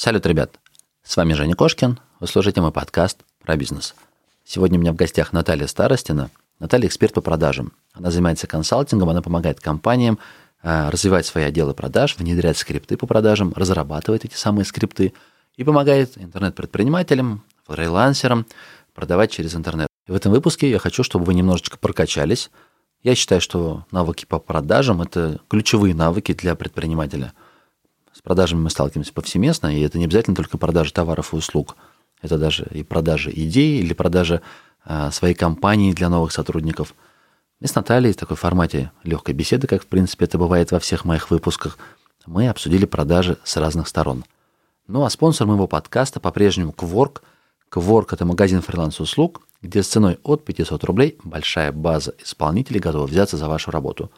Салют, ребят! С вами Женя Кошкин. Вы слушаете мой подкаст про бизнес. Сегодня у меня в гостях Наталья Старостина. Наталья – эксперт по продажам. Она занимается консалтингом, она помогает компаниям э, развивать свои отделы продаж, внедрять скрипты по продажам, разрабатывать эти самые скрипты и помогает интернет-предпринимателям, фрилансерам продавать через интернет. И в этом выпуске я хочу, чтобы вы немножечко прокачались. Я считаю, что навыки по продажам – это ключевые навыки для предпринимателя – продажами мы сталкиваемся повсеместно, и это не обязательно только продажа товаров и услуг. Это даже и продажа идей или продажа э, своей компании для новых сотрудников. Мы с Натальей в такой формате легкой беседы, как в принципе это бывает во всех моих выпусках, мы обсудили продажи с разных сторон. Ну а спонсор моего подкаста по-прежнему Quark. Quark – это магазин фриланс-услуг, где с ценой от 500 рублей большая база исполнителей готова взяться за вашу работу.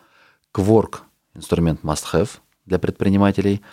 Quark – инструмент must-have для предпринимателей –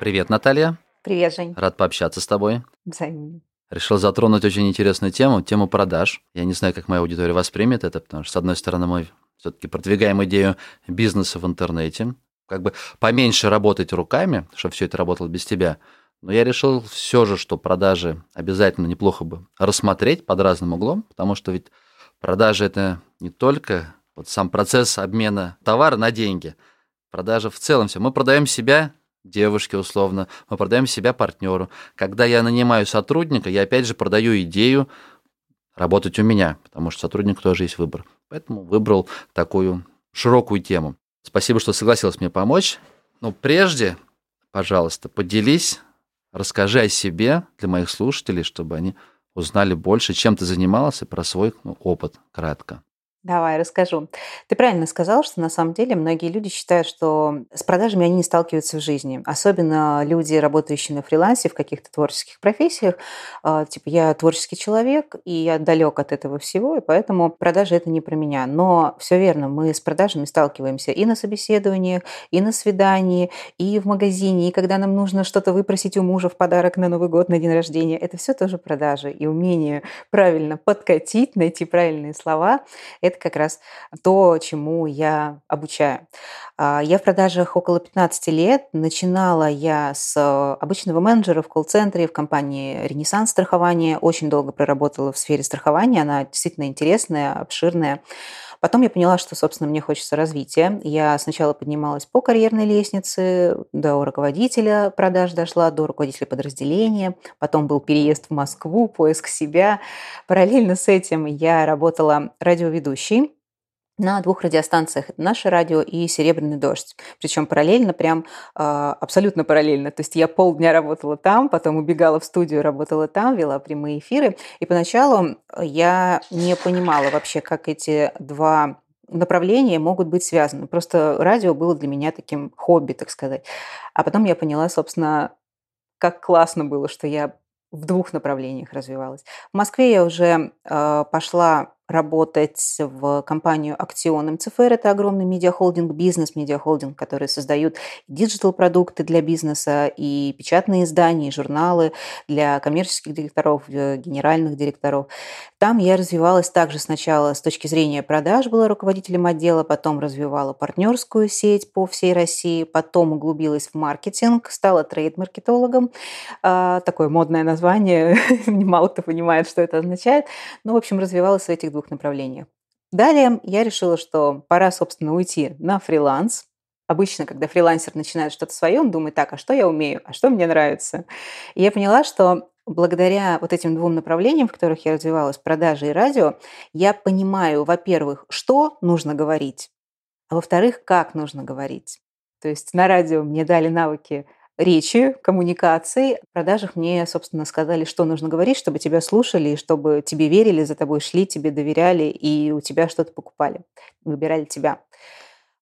Привет, Наталья. Привет, Жень. Рад пообщаться с тобой. Взаимно. Решил затронуть очень интересную тему, тему продаж. Я не знаю, как моя аудитория воспримет это, потому что, с одной стороны, мы все-таки продвигаем идею бизнеса в интернете, как бы поменьше работать руками, чтобы все это работало без тебя. Но я решил все же, что продажи обязательно неплохо бы рассмотреть под разным углом, потому что ведь продажи это не только вот сам процесс обмена товара на деньги. Продажа в целом все. Мы продаем себя девушке условно, мы продаем себя партнеру. Когда я нанимаю сотрудника, я опять же продаю идею работать у меня, потому что сотрудник тоже есть выбор. Поэтому выбрал такую широкую тему. Спасибо, что согласилась мне помочь. Но прежде, пожалуйста, поделись, расскажи о себе для моих слушателей, чтобы они узнали больше, чем ты занималась и про свой ну, опыт кратко. Давай, расскажу. Ты правильно сказал, что на самом деле многие люди считают, что с продажами они не сталкиваются в жизни. Особенно люди, работающие на фрилансе в каких-то творческих профессиях. А, типа, я творческий человек, и я далек от этого всего, и поэтому продажи это не про меня. Но все верно, мы с продажами сталкиваемся и на собеседованиях, и на свидании, и в магазине, и когда нам нужно что-то выпросить у мужа в подарок на Новый год, на день рождения. Это все тоже продажи. И умение правильно подкатить, найти правильные слова – это как раз то, чему я обучаю. А, я в продажах около 15 лет. Начинала я с обычного менеджера в колл-центре в компании «Ренессанс страхования». Очень долго проработала в сфере страхования. Она действительно интересная, обширная. Потом я поняла, что, собственно, мне хочется развития. Я сначала поднималась по карьерной лестнице, до руководителя продаж дошла, до руководителя подразделения. Потом был переезд в Москву, поиск себя. Параллельно с этим я работала радиоведущей на двух радиостанциях. наше радио и «Серебряный дождь». Причем параллельно, прям э, абсолютно параллельно. То есть я полдня работала там, потом убегала в студию, работала там, вела прямые эфиры. И поначалу я не понимала вообще, как эти два направления могут быть связаны. Просто радио было для меня таким хобби, так сказать. А потом я поняла, собственно, как классно было, что я в двух направлениях развивалась. В Москве я уже э, пошла работать в компанию Актион МЦФР. Это огромный медиахолдинг, бизнес-медиахолдинг, который создают digital-продукты для бизнеса и печатные издания, и журналы для коммерческих директоров, э, генеральных директоров. Там я развивалась также сначала с точки зрения продаж, была руководителем отдела, потом развивала партнерскую сеть по всей России, потом углубилась в маркетинг, стала trade-маркетологом. А, такое модное название, мало кто понимает, что это означает. Ну, в общем, развивалась в этих двух двух направлениях. Далее я решила, что пора, собственно, уйти на фриланс. Обычно, когда фрилансер начинает что-то свое, он думает, так, а что я умею, а что мне нравится? И я поняла, что благодаря вот этим двум направлениям, в которых я развивалась, продажи и радио, я понимаю, во-первых, что нужно говорить, а во-вторых, как нужно говорить. То есть на радио мне дали навыки речи, коммуникации. Продажах мне, собственно, сказали, что нужно говорить, чтобы тебя слушали, чтобы тебе верили, за тобой шли, тебе доверяли и у тебя что-то покупали, выбирали тебя.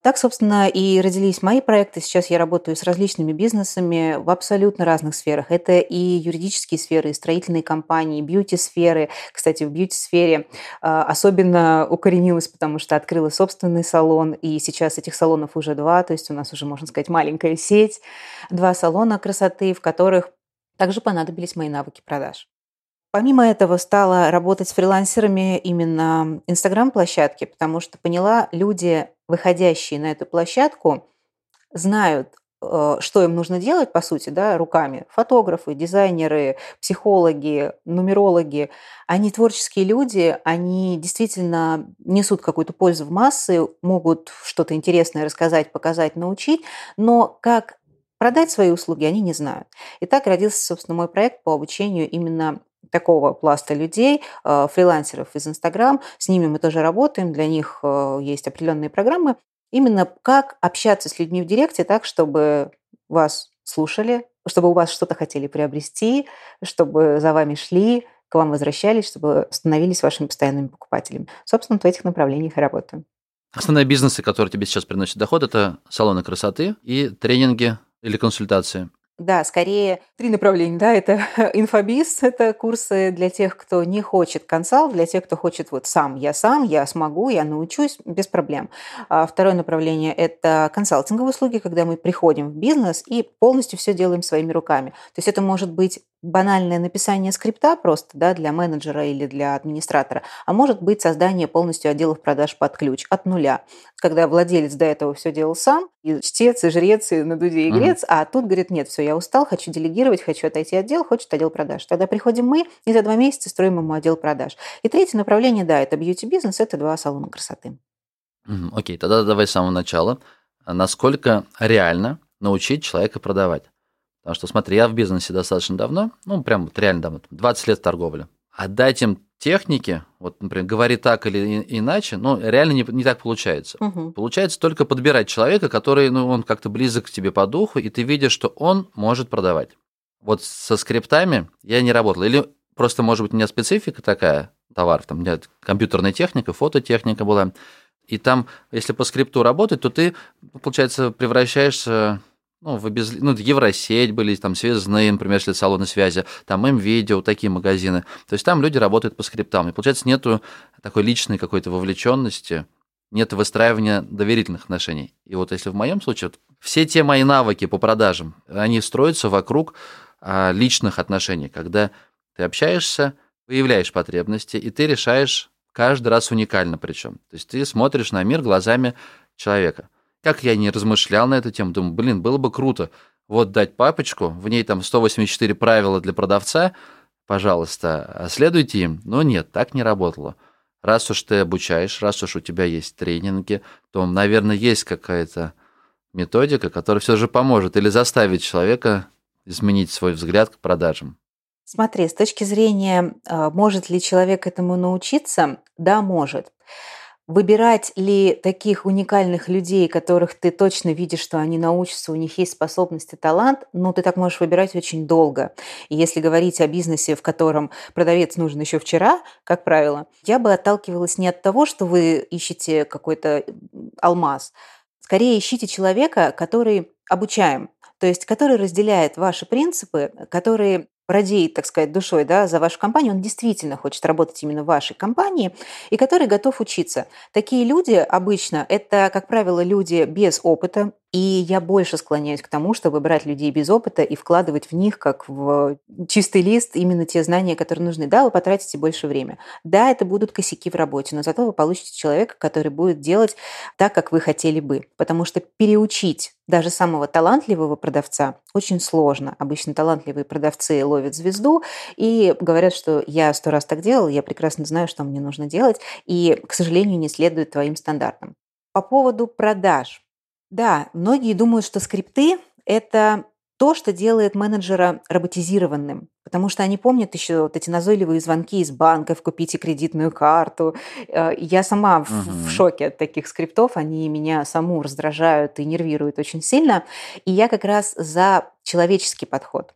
Так, собственно, и родились мои проекты. Сейчас я работаю с различными бизнесами в абсолютно разных сферах. Это и юридические сферы, и строительные компании, бьюти-сферы. Кстати, в бьюти-сфере а, особенно укоренилась, потому что открыла собственный салон, и сейчас этих салонов уже два, то есть у нас уже, можно сказать, маленькая сеть. Два салона красоты, в которых также понадобились мои навыки продаж. Помимо этого стала работать с фрилансерами именно Инстаграм-площадки, потому что поняла, люди, выходящие на эту площадку, знают, э, что им нужно делать, по сути, да, руками. Фотографы, дизайнеры, психологи, нумерологи. Они творческие люди, они действительно несут какую-то пользу в массы, могут что-то интересное рассказать, показать, научить, но как продать свои услуги они не знают. И так родился, собственно, мой проект по обучению именно такого пласта людей, э, фрилансеров из Инстаграм. С ними мы тоже работаем, для них э, есть определенные программы. Именно как общаться с людьми в директе так, чтобы вас слушали, чтобы у вас что-то хотели приобрести, чтобы за вами шли, к вам возвращались, чтобы становились вашими постоянными покупателями. Собственно, в этих направлениях и работаем. Основные бизнесы, которые тебе сейчас приносят доход, это салоны красоты и тренинги или консультации. Да, скорее три направления. Да, это инфобиз, это курсы для тех, кто не хочет консалт, для тех, кто хочет вот сам, я сам, я смогу, я научусь, без проблем. А второе направление – это консалтинговые услуги, когда мы приходим в бизнес и полностью все делаем своими руками. То есть это может быть банальное написание скрипта просто да, для менеджера или для администратора, а может быть создание полностью отделов продаж под ключ от нуля, когда владелец до этого все делал сам, и чтец, и жрец, и на дуде, и грец, mm-hmm. а тут говорит, нет, все, я устал, хочу делегировать, хочу отойти от дел, хочет отдел продаж. Тогда приходим мы и за два месяца строим ему отдел продаж. И третье направление, да, это бьюти-бизнес, это два салона красоты. Окей, okay, тогда давай с самого начала. Насколько реально научить человека продавать? Потому что, смотри, я в бизнесе достаточно давно, ну, прям вот реально давно, 20 лет торговли. Отдать им техники, вот, например, говори так или иначе, ну, реально не, не так получается. Угу. Получается только подбирать человека, который, ну, он как-то близок к тебе по духу, и ты видишь, что он может продавать. Вот со скриптами я не работал. Или просто, может быть, у меня специфика такая товаров, там у меня компьютерная техника, фототехника была, и там, если по скрипту работать, то ты, получается, превращаешься ну, в обез... ну, Евросеть были, там связные, например, если салоны связи, там М-видео, такие магазины. То есть там люди работают по скриптам. И получается, нету такой личной какой-то вовлеченности, нет выстраивания доверительных отношений. И вот если в моем случае, вот, все те мои навыки по продажам, они строятся вокруг а, личных отношений, когда ты общаешься, выявляешь потребности, и ты решаешь каждый раз уникально причем. То есть ты смотришь на мир глазами человека – как я не размышлял на эту тему, думаю, блин, было бы круто вот дать папочку, в ней там 184 правила для продавца, пожалуйста, следуйте им. Но нет, так не работало. Раз уж ты обучаешь, раз уж у тебя есть тренинги, то, наверное, есть какая-то методика, которая все же поможет или заставит человека изменить свой взгляд к продажам. Смотри, с точки зрения, а, может ли человек этому научиться, да, может. Выбирать ли таких уникальных людей, которых ты точно видишь, что они научатся, у них есть способность и талант, ну, ты так можешь выбирать очень долго. И если говорить о бизнесе, в котором продавец нужен еще вчера, как правило, я бы отталкивалась не от того, что вы ищете какой-то алмаз. Скорее ищите человека, который обучаем, то есть который разделяет ваши принципы, который радеет, так сказать, душой да, за вашу компанию, он действительно хочет работать именно в вашей компании и который готов учиться. Такие люди обычно это, как правило, люди без опыта, и я больше склоняюсь к тому, чтобы брать людей без опыта и вкладывать в них, как в чистый лист, именно те знания, которые нужны. Да, вы потратите больше времени. Да, это будут косяки в работе, но зато вы получите человека, который будет делать так, как вы хотели бы. Потому что переучить даже самого талантливого продавца очень сложно. Обычно талантливые продавцы ловят звезду и говорят, что я сто раз так делал, я прекрасно знаю, что мне нужно делать, и, к сожалению, не следует твоим стандартам. По поводу продаж. Да, многие думают, что скрипты – это то, что делает менеджера роботизированным, потому что они помнят еще вот эти назойливые звонки из банков, купите кредитную карту. Э, я сама в, uh в шоке от таких скриптов, они меня саму раздражают и нервируют очень сильно, и я как раз за человеческий подход.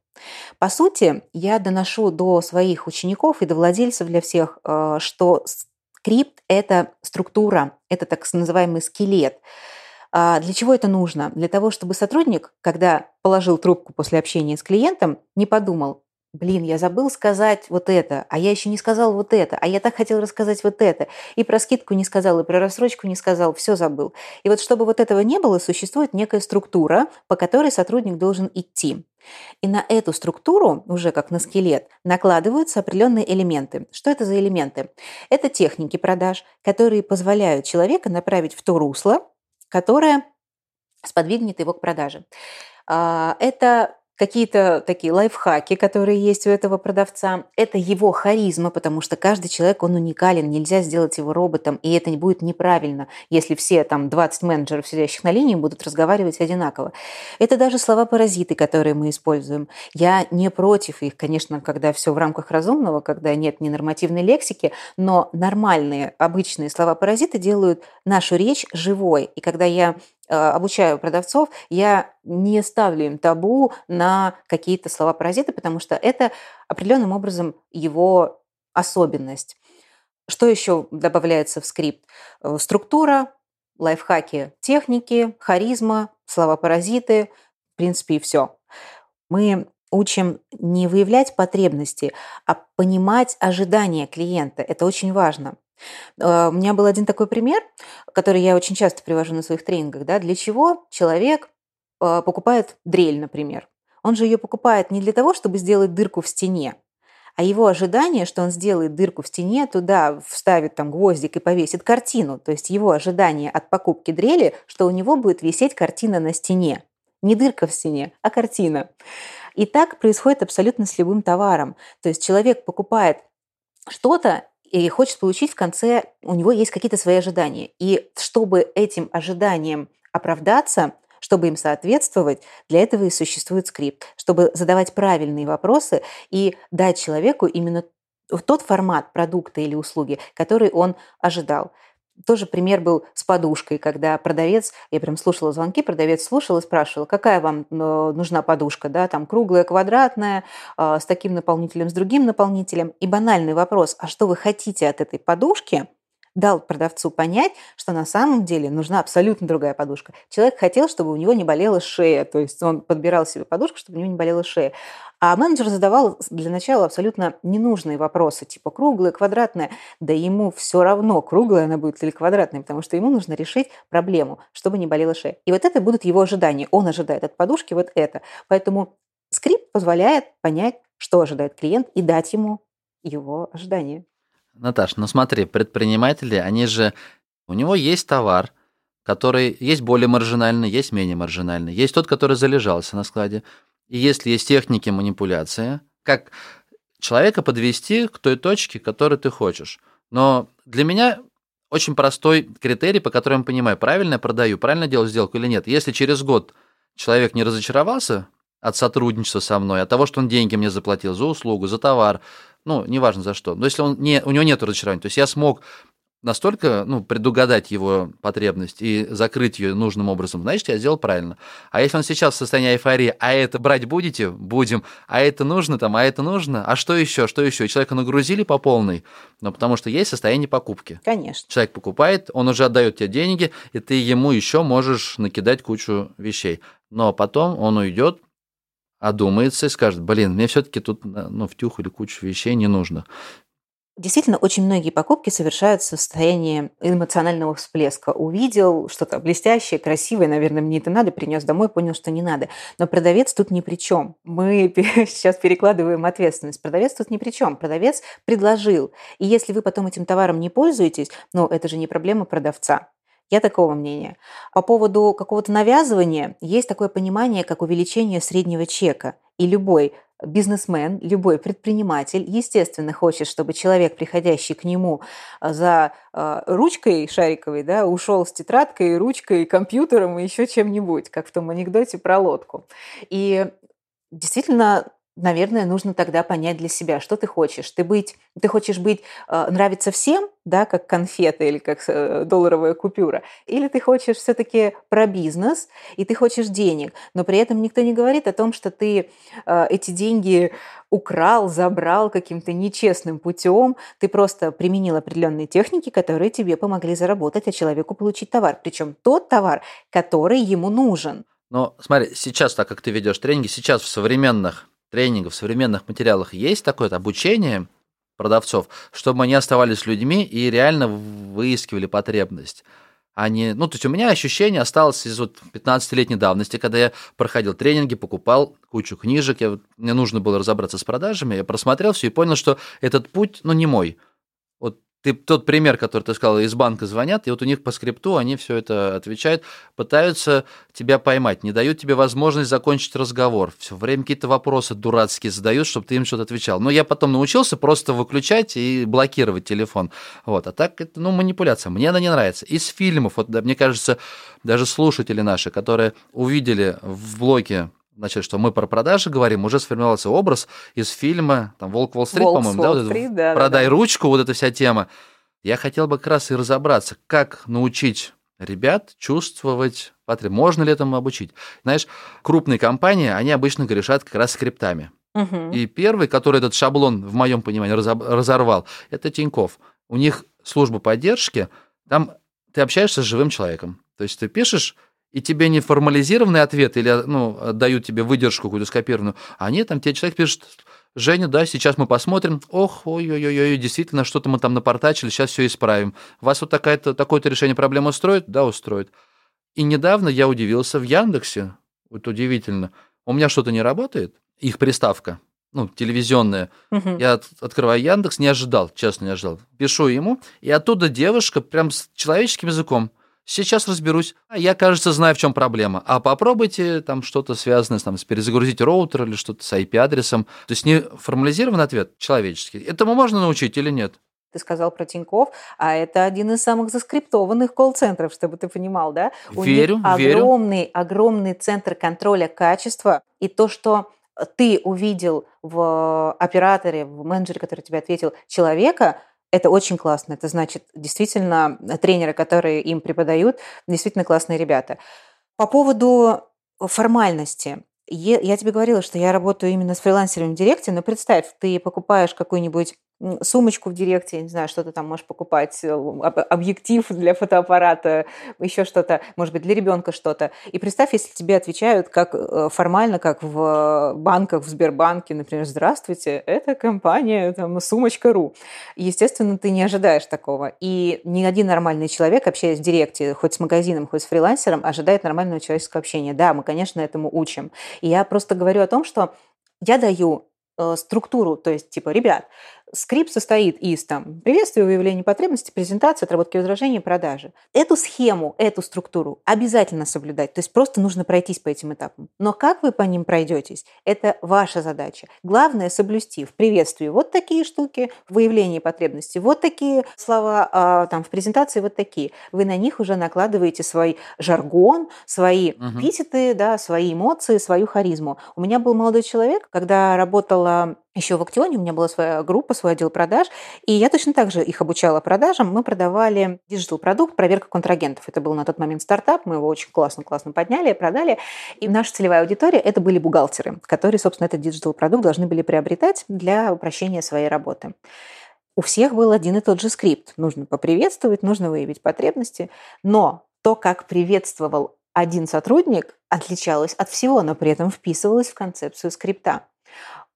По сути, я доношу до своих учеников и до владельцев для всех, э, что скрипт – это структура, это так называемый скелет – для чего это нужно? Для того, чтобы сотрудник, когда положил трубку после общения с клиентом, не подумал, блин, я забыл сказать вот это, а я еще не сказал вот это, а я так хотел рассказать вот это, и про скидку не сказал, и про рассрочку не сказал, все забыл. И вот чтобы вот этого не было, существует некая структура, по которой сотрудник должен идти. И на эту структуру, уже как на скелет, накладываются определенные элементы. Что это за элементы? Это техники продаж, которые позволяют человека направить в то русло, которое сподвигнет его к продаже. А, это какие-то такие лайфхаки, которые есть у этого продавца. Это его харизма, потому что каждый человек, он уникален, нельзя сделать его роботом, и это будет неправильно, если все там 20 менеджеров, сидящих на линии, будут разговаривать одинаково. Это даже слова-паразиты, которые мы используем. Я не против их, конечно, когда все в рамках разумного, когда нет ненормативной лексики, но нормальные, обычные слова-паразиты делают нашу речь живой. И когда я обучаю продавцов, я не ставлю им табу на какие-то слова-паразиты, потому что это определенным образом его особенность. Что еще добавляется в скрипт? Э, структура, лайфхаки техники, харизма, слова-паразиты, в принципе, и все. Мы учим не выявлять потребности, а понимать ожидания клиента. Это очень важно. Э, у меня был один такой пример, который я очень часто привожу на своих тренингах. Да, для чего человек э, покупает дрель, например? Он же ее покупает не для того, чтобы сделать дырку в стене, а его ожидание, что он сделает дырку в стене, туда вставит там гвоздик и повесит картину. То есть его ожидание от покупки дрели, что у него будет висеть картина на стене. Не дырка в стене, а картина. И так происходит абсолютно с любым товаром. То есть человек покупает что-то и хочет получить в конце, у него есть какие-то свои ожидания. И чтобы этим ожиданиям оправдаться, чтобы им соответствовать, для этого и существует скрипт, чтобы задавать правильные вопросы и дать человеку именно тот формат продукта или услуги, который он ожидал. Тоже пример был с подушкой, когда продавец, я прям слушала звонки, продавец слушал и спрашивал, какая вам э, нужна подушка, да, там круглая, квадратная, а, с таким наполнителем, с другим наполнителем. И банальный вопрос, а что вы хотите от этой подушки – дал продавцу понять, что на самом деле нужна абсолютно другая подушка. Человек хотел, чтобы у него не болела шея, то есть он подбирал себе подушку, чтобы у него не болела шея. А менеджер задавал для начала абсолютно ненужные вопросы, типа круглая, квадратная. Да ему все равно, круглая она будет или квадратная, потому что ему нужно решить проблему, чтобы не болела шея. И вот это будут его ожидания. Он ожидает от подушки вот это. Поэтому скрипт позволяет понять, что ожидает клиент, и дать ему его ожидания. Наташ, ну смотри, предприниматели, они же... У него есть товар, который есть более маржинальный, есть менее маржинальный. Есть тот, который залежался на складе. И если есть техники манипуляции, как человека подвести к той точке, которую ты хочешь. Но для меня очень простой критерий, по которому понимаю, правильно я продаю, правильно делаю сделку или нет. Если через год человек не разочаровался от сотрудничества со мной, от того, что он деньги мне заплатил за услугу, за товар, ну, неважно за что. Но если он не, у него нет разочарования, то есть я смог настолько ну, предугадать его потребность и закрыть ее нужным образом, значит, я сделал правильно. А если он сейчас в состоянии эйфории, а это брать будете? Будем. А это нужно там, а это нужно? А что еще? Что еще? Человека нагрузили по полной, но ну, потому что есть состояние покупки. Конечно. Человек покупает, он уже отдает тебе деньги, и ты ему еще можешь накидать кучу вещей. Но потом он уйдет, одумается и скажет, блин, мне все-таки тут ну, втюхали кучу вещей не нужно. Действительно, очень многие покупки совершаются в состоянии эмоционального всплеска. Увидел что-то блестящее, красивое, наверное, мне это надо, принес домой, понял, что не надо. Но продавец тут ни при чем. Мы сейчас перекладываем ответственность. Продавец тут ни при чем. Продавец предложил. И если вы потом этим товаром не пользуетесь, ну, это же не проблема продавца. Я такого мнения. По поводу какого-то навязывания есть такое понимание, как увеличение среднего чека. И любой бизнесмен, любой предприниматель, естественно, хочет, чтобы человек, приходящий к нему а, за э, ручкой шариковой, да, ушел с тетрадкой, ручкой, компьютером и еще чем-нибудь, как в том анекдоте про лодку. И действительно, наверное, нужно тогда понять для себя, что ты хочешь. Ты, быть, ты хочешь быть, э, нравиться всем, да, как конфета или как э, долларовая купюра, или ты хочешь все-таки про бизнес, и ты хочешь денег, но при этом никто не говорит о том, что ты э, эти деньги украл, забрал каким-то нечестным путем, ты просто применил определенные техники, которые тебе помогли заработать, а человеку получить товар. Причем тот товар, который ему нужен. Но смотри, сейчас, так как ты ведешь тренинги, сейчас в современных тренингах, в современных материалах есть такое обучение продавцов, чтобы они оставались людьми и реально выискивали потребность. Они, ну, то есть у меня ощущение осталось из вот 15-летней давности, когда я проходил тренинги, покупал кучу книжек, я, мне нужно было разобраться с продажами, я просмотрел все и понял, что этот путь, ну, не мой ты тот пример, который ты сказал, из банка звонят, и вот у них по скрипту они все это отвечают, пытаются тебя поймать, не дают тебе возможность закончить разговор, все время какие-то вопросы дурацкие задают, чтобы ты им что-то отвечал. Но я потом научился просто выключать и блокировать телефон. Вот. А так это, ну, манипуляция. Мне она не нравится. Из фильмов, вот, мне кажется, даже слушатели наши, которые увидели в блоке значит, что мы про продажи говорим, уже сформировался образ из фильма там «Волк Уолл-стрит», по-моему, да, вот да, «Продай да, ручку», вот эта вся тема. Я хотел бы как раз и разобраться, как научить ребят чувствовать потребность. Можно ли этому обучить? Знаешь, крупные компании, они обычно грешат как раз скриптами. Угу. И первый, который этот шаблон, в моем понимании, разорвал, это Тиньков. У них служба поддержки, там ты общаешься с живым человеком. То есть ты пишешь и тебе не формализированный ответ или ну, дают тебе выдержку какую-то скопированную, а они там тебе человек пишет, Женя, да, сейчас мы посмотрим, ох, ой-ой-ой, действительно, что-то мы там напортачили, сейчас все исправим. Вас вот такое-то, такое-то решение проблемы устроит? Да, устроит. И недавно я удивился в Яндексе, вот удивительно, у меня что-то не работает, их приставка, ну, телевизионная. Угу. Я от, открываю Яндекс, не ожидал, честно, не ожидал. Пишу ему, и оттуда девушка прям с человеческим языком – Сейчас разберусь. А я, кажется, знаю, в чем проблема. А попробуйте там что-то связанное там, с перезагрузить роутер или что-то с IP-адресом. То есть не формализированный ответ человеческий. Этому можно научить или нет? Ты сказал про Тиньков, а это один из самых заскриптованных колл-центров, чтобы ты понимал, да? У верю, них огромный, верю. огромный центр контроля качества. И то, что ты увидел в операторе, в менеджере, который тебе ответил, человека – это очень классно. Это значит, действительно, тренеры, которые им преподают, действительно классные ребята. По поводу формальности. Я тебе говорила, что я работаю именно с фрилансерами в Директе, но представь, ты покупаешь какой-нибудь сумочку в директе, не знаю, что ты там можешь покупать, э, объектив для фотоаппарата, еще что-то, может быть, для ребенка что-то. И представь, если тебе отвечают как э, формально, как в банках, в Сбербанке, например, «Здравствуйте, это компания там, сумочка.ру». Естественно, ты не ожидаешь такого. И ни один нормальный человек, общаясь в директе, хоть с магазином, хоть с фрилансером, ожидает нормального человеческого общения. Да, мы, конечно, этому учим. И я просто говорю о том, что я даю э, структуру, то есть, типа, ребят, Скрипт состоит из там, приветствия, выявления потребности, презентации, отработки возражений, продажи. Эту схему, эту структуру обязательно соблюдать. То есть просто нужно пройтись по этим этапам. Но как вы по ним пройдетесь, это ваша задача. Главное соблюсти в приветствии вот такие штуки, в выявлении потребности вот такие слова, а там в презентации вот такие. Вы на них уже накладываете свой жаргон, свои угу. эпитеты, да, свои эмоции, свою харизму. У меня был молодой человек, когда работала еще в Актионе у меня была своя группа, свой отдел продаж, и я точно так же их обучала продажам. Мы продавали digital-продукт, проверка контрагентов. Это был на тот момент стартап, мы его очень классно-классно подняли, продали. И наша целевая аудитория – это были бухгалтеры, которые, собственно, этот digital-продукт должны были приобретать для упрощения своей работы. У всех был один и тот же скрипт. Нужно поприветствовать, нужно выявить потребности, но то, как приветствовал один сотрудник, отличалось от всего, но при этом вписывалось в концепцию скрипта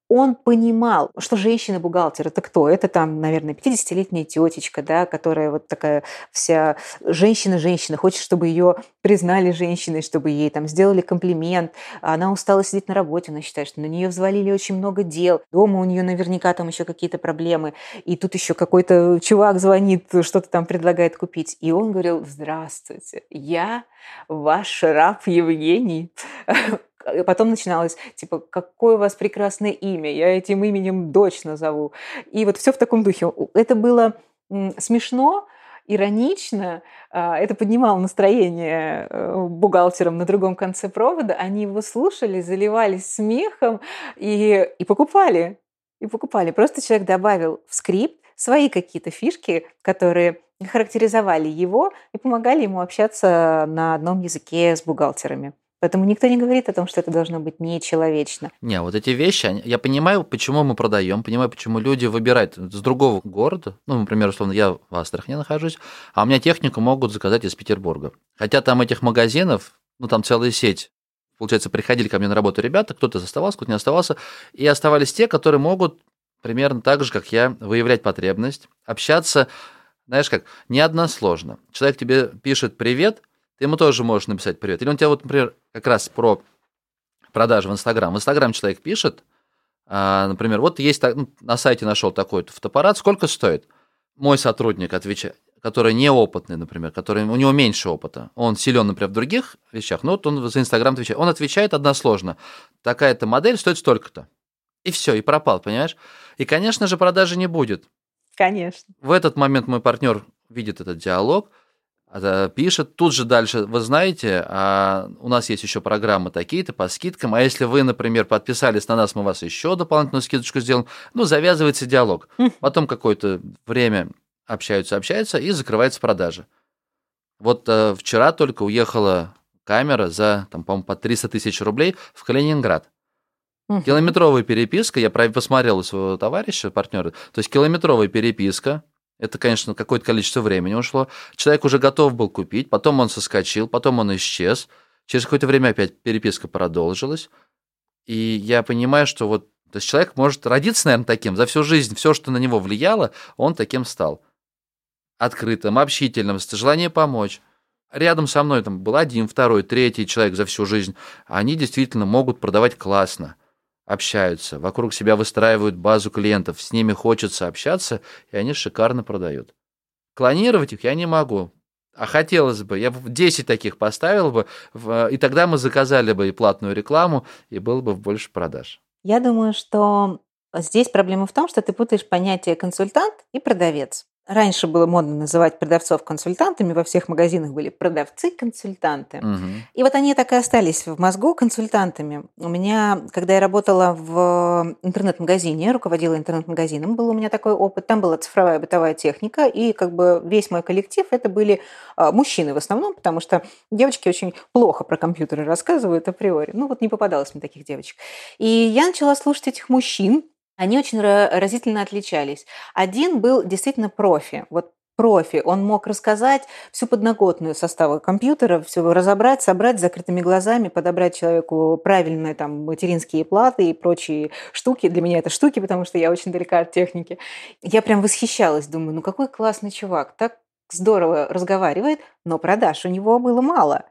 он понимал, что женщина-бухгалтер – это кто? Это там, наверное, 50-летняя тетечка, да, которая вот такая вся женщина-женщина, хочет, чтобы ее признали женщиной, чтобы ей там сделали комплимент. Она устала сидеть на работе, она считает, что на нее взвалили очень много дел. Дома у нее наверняка там еще какие-то проблемы. И тут еще какой-то чувак звонит, что-то там предлагает купить. И он говорил, здравствуйте, я ваш раб Евгений потом начиналось, типа, какое у вас прекрасное имя, я этим именем дочь назову. И вот все в таком духе. Это было смешно, иронично, а, это поднимало настроение э, бухгалтерам на другом конце провода, они его слушали, заливались смехом и, и покупали. И покупали. Просто человек добавил в скрипт свои какие-то фишки, которые характеризовали его и помогали ему общаться на одном языке с бухгалтерами. Поэтому никто не говорит о том, что это должно быть нечеловечно. Не, вот эти вещи, я понимаю, почему мы продаем, понимаю, почему люди выбирают с другого города. Ну, например, условно, я в Астрахане нахожусь, а у меня технику могут заказать из Петербурга. Хотя там этих магазинов, ну, там целая сеть. Получается, приходили ко мне на работу ребята, кто-то оставался, кто-то не оставался, и оставались те, которые могут примерно так же, как я, выявлять потребность, общаться, знаешь как, не односложно. Человек тебе пишет «привет», ты ему тоже можешь написать привет. Или он тебя вот, например, как раз про продажи в Инстаграм. В Инстаграм человек пишет, а, например, вот есть ну, на сайте нашел такой фотоаппарат, сколько стоит? Мой сотрудник отвечает, который неопытный, например, который у него меньше опыта, он силен, например, в других вещах, но вот он за Инстаграм отвечает. Он отвечает односложно. Такая-то модель стоит столько-то. И все, и пропал, понимаешь? И, конечно же, продажи не будет. Конечно. В этот момент мой партнер видит этот диалог – пишет, тут же дальше, вы знаете, а у нас есть еще программы такие-то по скидкам, а если вы, например, подписались на нас, мы вас еще дополнительную скидочку сделаем, ну, завязывается диалог. Хм. Потом какое-то время общаются, общаются, и закрывается продажа. Вот э, вчера только уехала камера за, там, по-моему, по 300 тысяч рублей в Калининград. Километровая переписка, я посмотрел у своего товарища, партнера, то есть километровая переписка, это, конечно, какое-то количество времени ушло. Человек уже готов был купить, потом он соскочил, потом он исчез. Через какое-то время опять переписка продолжилась. И я понимаю, что вот то есть человек может родиться, наверное, таким. За всю жизнь все, что на него влияло, он таким стал. Открытым, общительным, с желанием помочь. Рядом со мной там был один, второй, третий человек за всю жизнь. Они действительно могут продавать классно общаются, вокруг себя выстраивают базу клиентов, с ними хочется общаться, и они шикарно продают. Клонировать их я не могу. А хотелось бы, я бы 10 таких поставил бы, и тогда мы заказали бы и платную рекламу, и было бы больше продаж. Я думаю, что здесь проблема в том, что ты путаешь понятие консультант и продавец. Раньше было модно называть продавцов консультантами, во всех магазинах были продавцы-консультанты. Угу. И вот они так и остались в мозгу консультантами. У меня, когда я работала в интернет-магазине, руководила интернет-магазином, был у меня такой опыт. Там была цифровая бытовая техника, и как бы весь мой коллектив это были а, мужчины в основном, потому что девочки очень плохо про компьютеры рассказывают априори. Ну вот не попадалось мне таких девочек. И я начала слушать этих мужчин, они очень разительно отличались. Один был действительно профи. Вот профи. Он мог рассказать всю подноготную состава компьютера, все разобрать, собрать с закрытыми глазами, подобрать человеку правильные там материнские платы и прочие штуки. Для меня это штуки, потому что я очень далека от техники. Я прям восхищалась, думаю, ну какой классный чувак, так здорово разговаривает, но продаж у него было мало.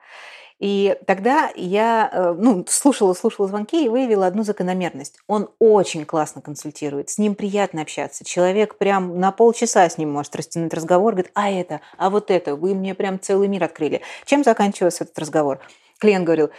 И тогда я э, ну, слушала, слушала звонки и выявила одну закономерность. Он очень классно консультирует, с ним приятно общаться. Человек прям на полчаса с ним может растянуть разговор, говорит, а это, а вот это, вы мне прям целый мир открыли. Чем заканчивался этот разговор? Клиент говорил,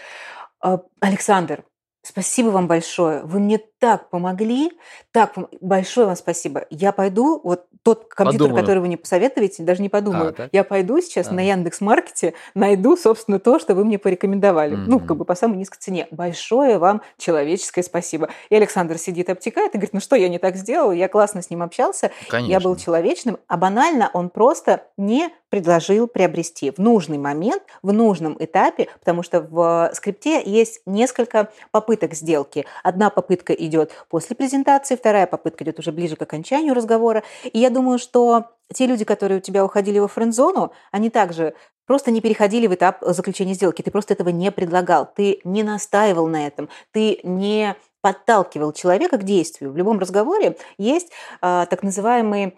«А, Александр, Спасибо вам большое. Вы мне так помогли. Так, большое вам спасибо. Я пойду, вот тот компьютер, Подумаю. который вы мне посоветуете, даже не подумаю. А, я пойду сейчас а. на Яндекс Маркете, найду, собственно, то, что вы мне порекомендовали. Mm-hmm. Ну, как бы по самой низкой цене. Большое вам человеческое спасибо. И Александр сидит, обтекает и говорит, ну что, я не так сделал, я классно с ним общался, Конечно. я был человечным, а банально он просто не предложил приобрести в нужный момент, в нужном этапе, потому что в скрипте есть несколько попыток сделки. Одна попытка идет после презентации, вторая попытка идет уже ближе к окончанию разговора. И я думаю, что те люди, которые у тебя уходили во френд-зону, они также просто не переходили в этап заключения сделки. Ты просто этого не предлагал, ты не настаивал на этом, ты не подталкивал человека к действию. В любом разговоре есть а, так называемые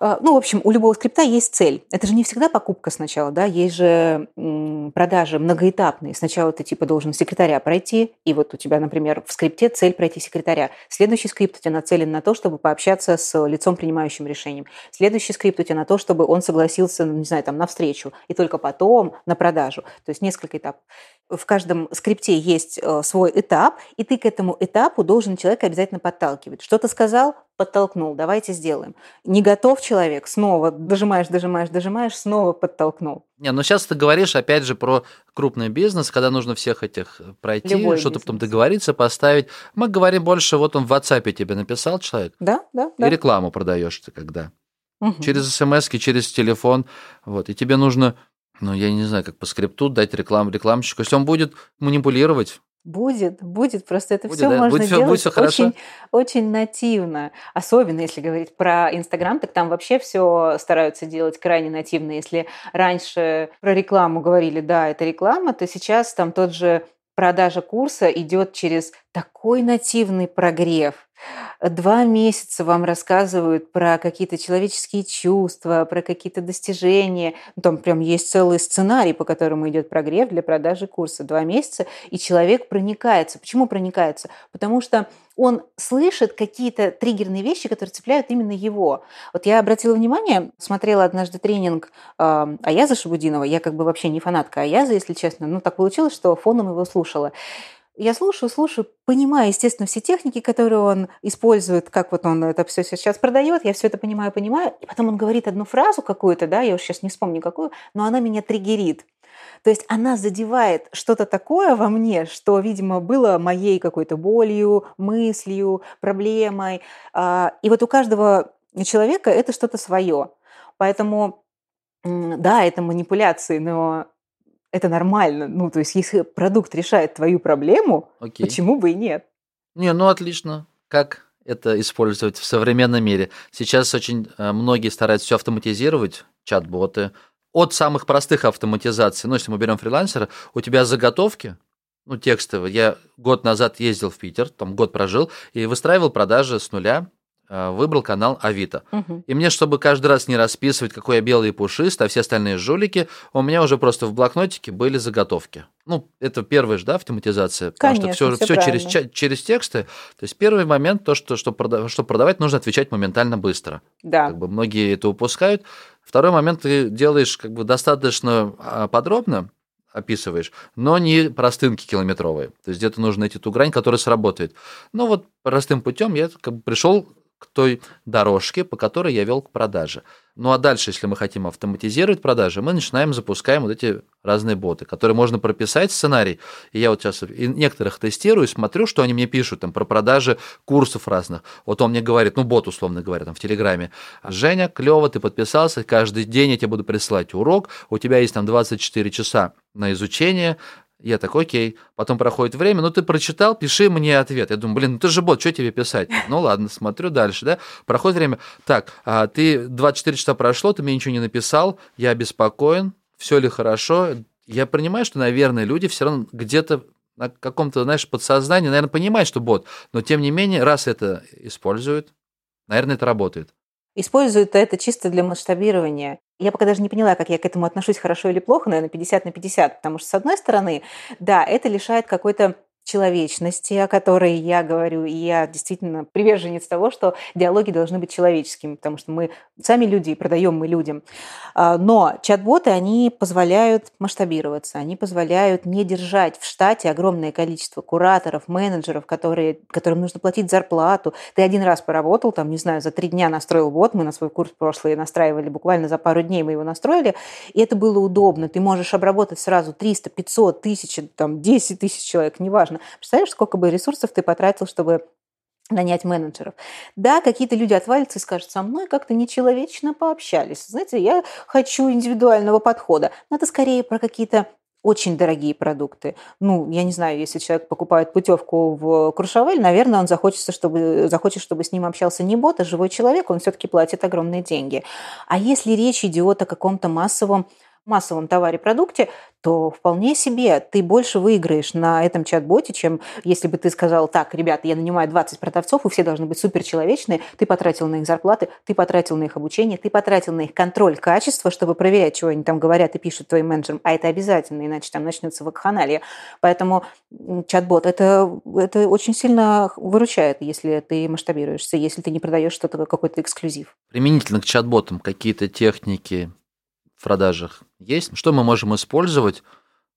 ну, в общем, у любого скрипта есть цель. Это же не всегда покупка сначала, да, есть же продажи многоэтапные. Сначала ты типа должен секретаря пройти, и вот у тебя, например, в скрипте цель пройти секретаря. Следующий скрипт у тебя нацелен на то, чтобы пообщаться с лицом, принимающим решением. Следующий скрипт у тебя на то, чтобы он согласился, ну, не знаю, там, на встречу, и только потом на продажу. То есть несколько этапов. В каждом скрипте есть э, свой этап, и ты к этому этапу должен человека обязательно подталкивать. Что-то сказал, подтолкнул, давайте сделаем. Не готов человек, снова дожимаешь, дожимаешь, дожимаешь, снова подтолкнул. Не, ну сейчас ты говоришь опять же про крупный бизнес, когда нужно всех этих пройти, Любой что-то бизнес. потом договориться, поставить. Мы говорим больше, вот он в WhatsApp тебе написал человек, Да, да, и да. рекламу продаешь ты когда. Мгм. Через смс, через телефон. Вот, и тебе нужно, ну, я не знаю, как по скрипту дать рекламу рекламщику. Если он будет манипулировать, Будет, будет, просто это Будет, все да? можно Будет делать будет хорошо? очень, очень нативно. Особенно если говорить про Инстаграм, так там вообще все стараются делать крайне нативно. Если раньше про рекламу говорили, да, это реклама, то сейчас там тот же продажа курса идет через такой нативный прогрев. Два месяца вам рассказывают про какие-то человеческие чувства, про какие-то достижения. Ну, Там прям есть целый сценарий, по которому идет прогрев для продажи курса. Два месяца, и человек проникается. Почему проникается? Потому что он слышит какие-то триггерные вещи, которые цепляют именно его. Вот я обратила внимание, смотрела однажды тренинг э, Аяза Шабудинова. Я как бы вообще не фанатка Аяза, если честно. Ну, так получилось, что фоном его слушала. Я слушаю, слушаю, понимаю, естественно, все техники, которые он использует, как вот он это все сейчас продает, я все это понимаю, понимаю, и потом он говорит одну фразу какую-то, да, я уж сейчас не вспомню какую, но она меня триггерит. То есть она задевает что-то такое во мне, что, видимо, было моей какой-то болью, мыслью, проблемой. А, И вот у каждого человека это что-то свое. Поэтому, да, это манипуляции, но это нормально. Ну, то есть, если продукт решает твою проблему, окей. почему бы и нет? Не, ну отлично. Как это использовать в современном мире? Сейчас очень э, многие стараются все автоматизировать, чат-боты. От самых простых автоматизаций, ну, если мы берем фрилансера, у тебя заготовки, ну, текстовые. Я год назад ездил в Питер, там год прожил, и выстраивал продажи с нуля, выбрал канал Авито. Мгм. И мне, чтобы каждый раз не расписывать, какой я белый и пушистый, а все остальные жулики, у меня уже просто в блокнотике были заготовки. Ну, это первая же, да, автоматизация, потому Конечно, что все, всё через, правильно. ча- через тексты. То есть первый момент, то, что, что, прода- чтобы продавать, нужно отвечать моментально быстро. Да. Как бы многие это упускают. Второй момент, ты делаешь как бы достаточно а, подробно, описываешь, но не простынки километровые. То есть где-то нужно найти ту грань, которая сработает. Ну вот простым путем я как бы пришел к той дорожке, по которой я вел к продаже. Ну а дальше, если мы хотим автоматизировать продажи, мы начинаем запускаем вот эти разные боты, которые можно прописать сценарий. И я вот сейчас некоторых тестирую, смотрю, что они мне пишут там про продажи курсов разных. Вот он мне говорит, ну бот условно говоря, там в Телеграме, Женя, клево, ты подписался, каждый день я тебе буду присылать урок, у тебя есть там 24 часа на изучение, я такой, окей. Потом проходит время, ну ты прочитал, пиши мне ответ. Я думаю, блин, ну ты же бот, что тебе писать? Ну ладно, смотрю дальше, да. Проходит время. Так, а ты 24 часа прошло, ты мне ничего не написал, я обеспокоен, все ли хорошо. Я понимаю, что, наверное, люди все равно где-то на каком-то, знаешь, подсознании, наверное, понимают, что бот, но тем не менее, раз это используют, наверное, это работает. Используют это чисто для масштабирования. Я пока даже не поняла, как я к этому отношусь, хорошо или плохо, наверное, 50 на 50, потому что, с одной стороны, да, это лишает какой-то человечности, о которой я говорю, и я действительно приверженец того, что диалоги должны быть человеческими, потому что мы сами люди, и продаем мы людям. А, Но чат-боты, они позволяют масштабироваться, они позволяют не держать в штате огромное количество кураторов, менеджеров, которые, которым нужно платить зарплату. Ты один раз поработал, там, не знаю, за три дня настроил бот, мы на свой курс прошлый настраивали, буквально за пару дней мы его настроили, и это было удобно. Ты можешь обработать сразу 300, 500, 1000, там, 10 тысяч человек, неважно. Представляешь, сколько бы ресурсов ты потратил, чтобы нанять менеджеров. Да, какие-то люди отвалятся и скажут, со мной как-то нечеловечно пообщались. Знаете, я хочу индивидуального подхода. Но это скорее про какие-то очень дорогие продукты. Ну, я не знаю, если человек покупает путевку в Куршавель, наверное, он захочется, чтобы, захочет, чтобы с ним общался не бот, а живой человек, он все-таки платит огромные деньги. А если речь идет о каком-то массовом массовом товаре-продукте, то вполне себе ты больше выиграешь на этом чат-боте, чем если бы ты сказал, так, ребята, я нанимаю 20 продавцов, и все должны быть суперчеловечные, ты потратил на их зарплаты, ты потратил на их обучение, ты потратил на их контроль качества, чтобы проверять, чего они там говорят и пишут твоим менеджерам, а это обязательно, иначе там начнется вакханалия. Поэтому чат-бот это, это очень сильно выручает, если ты масштабируешься, если ты не продаешь что-то, какой-то эксклюзив. Применительно к чат-ботам какие-то техники в продажах есть? Что мы можем использовать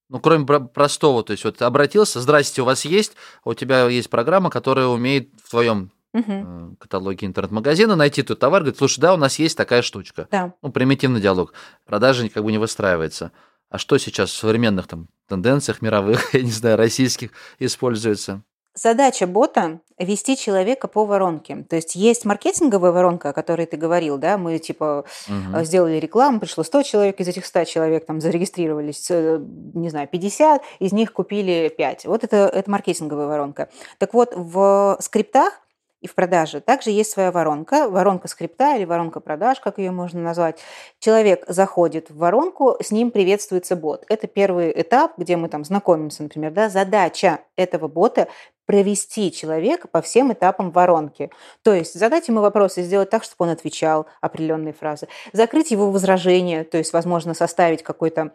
Ну, кроме простого, то есть вот обратился, здрасте, у вас есть, у тебя есть программа, которая умеет в твоем угу. каталоге интернет-магазина найти тот товар, говорит, слушай, да, у нас есть такая штучка. Да. Ну, примитивный диалог. Продажа как бы не выстраивается. А что сейчас в современных там тенденциях мировых, я не знаю, российских используется? Задача бота – вести человека по воронке. То есть есть маркетинговая воронка, о которой ты говорил, да, мы типа угу. сделали рекламу, пришло 100 человек, из этих 100 человек там зарегистрировались, э, не знаю, 50, из них купили 5. Вот это, это маркетинговая воронка. Так вот, в скриптах и в продаже. Также есть своя воронка, воронка скрипта или воронка продаж, как ее можно назвать. Человек заходит в воронку, с ним приветствуется бот. Это первый этап, где мы там знакомимся, например. Да? Задача этого бота провести человека по всем этапам воронки. То есть задать ему вопросы, сделать так, чтобы он отвечал определенные фразы, закрыть его возражения, то есть, возможно, составить какой-то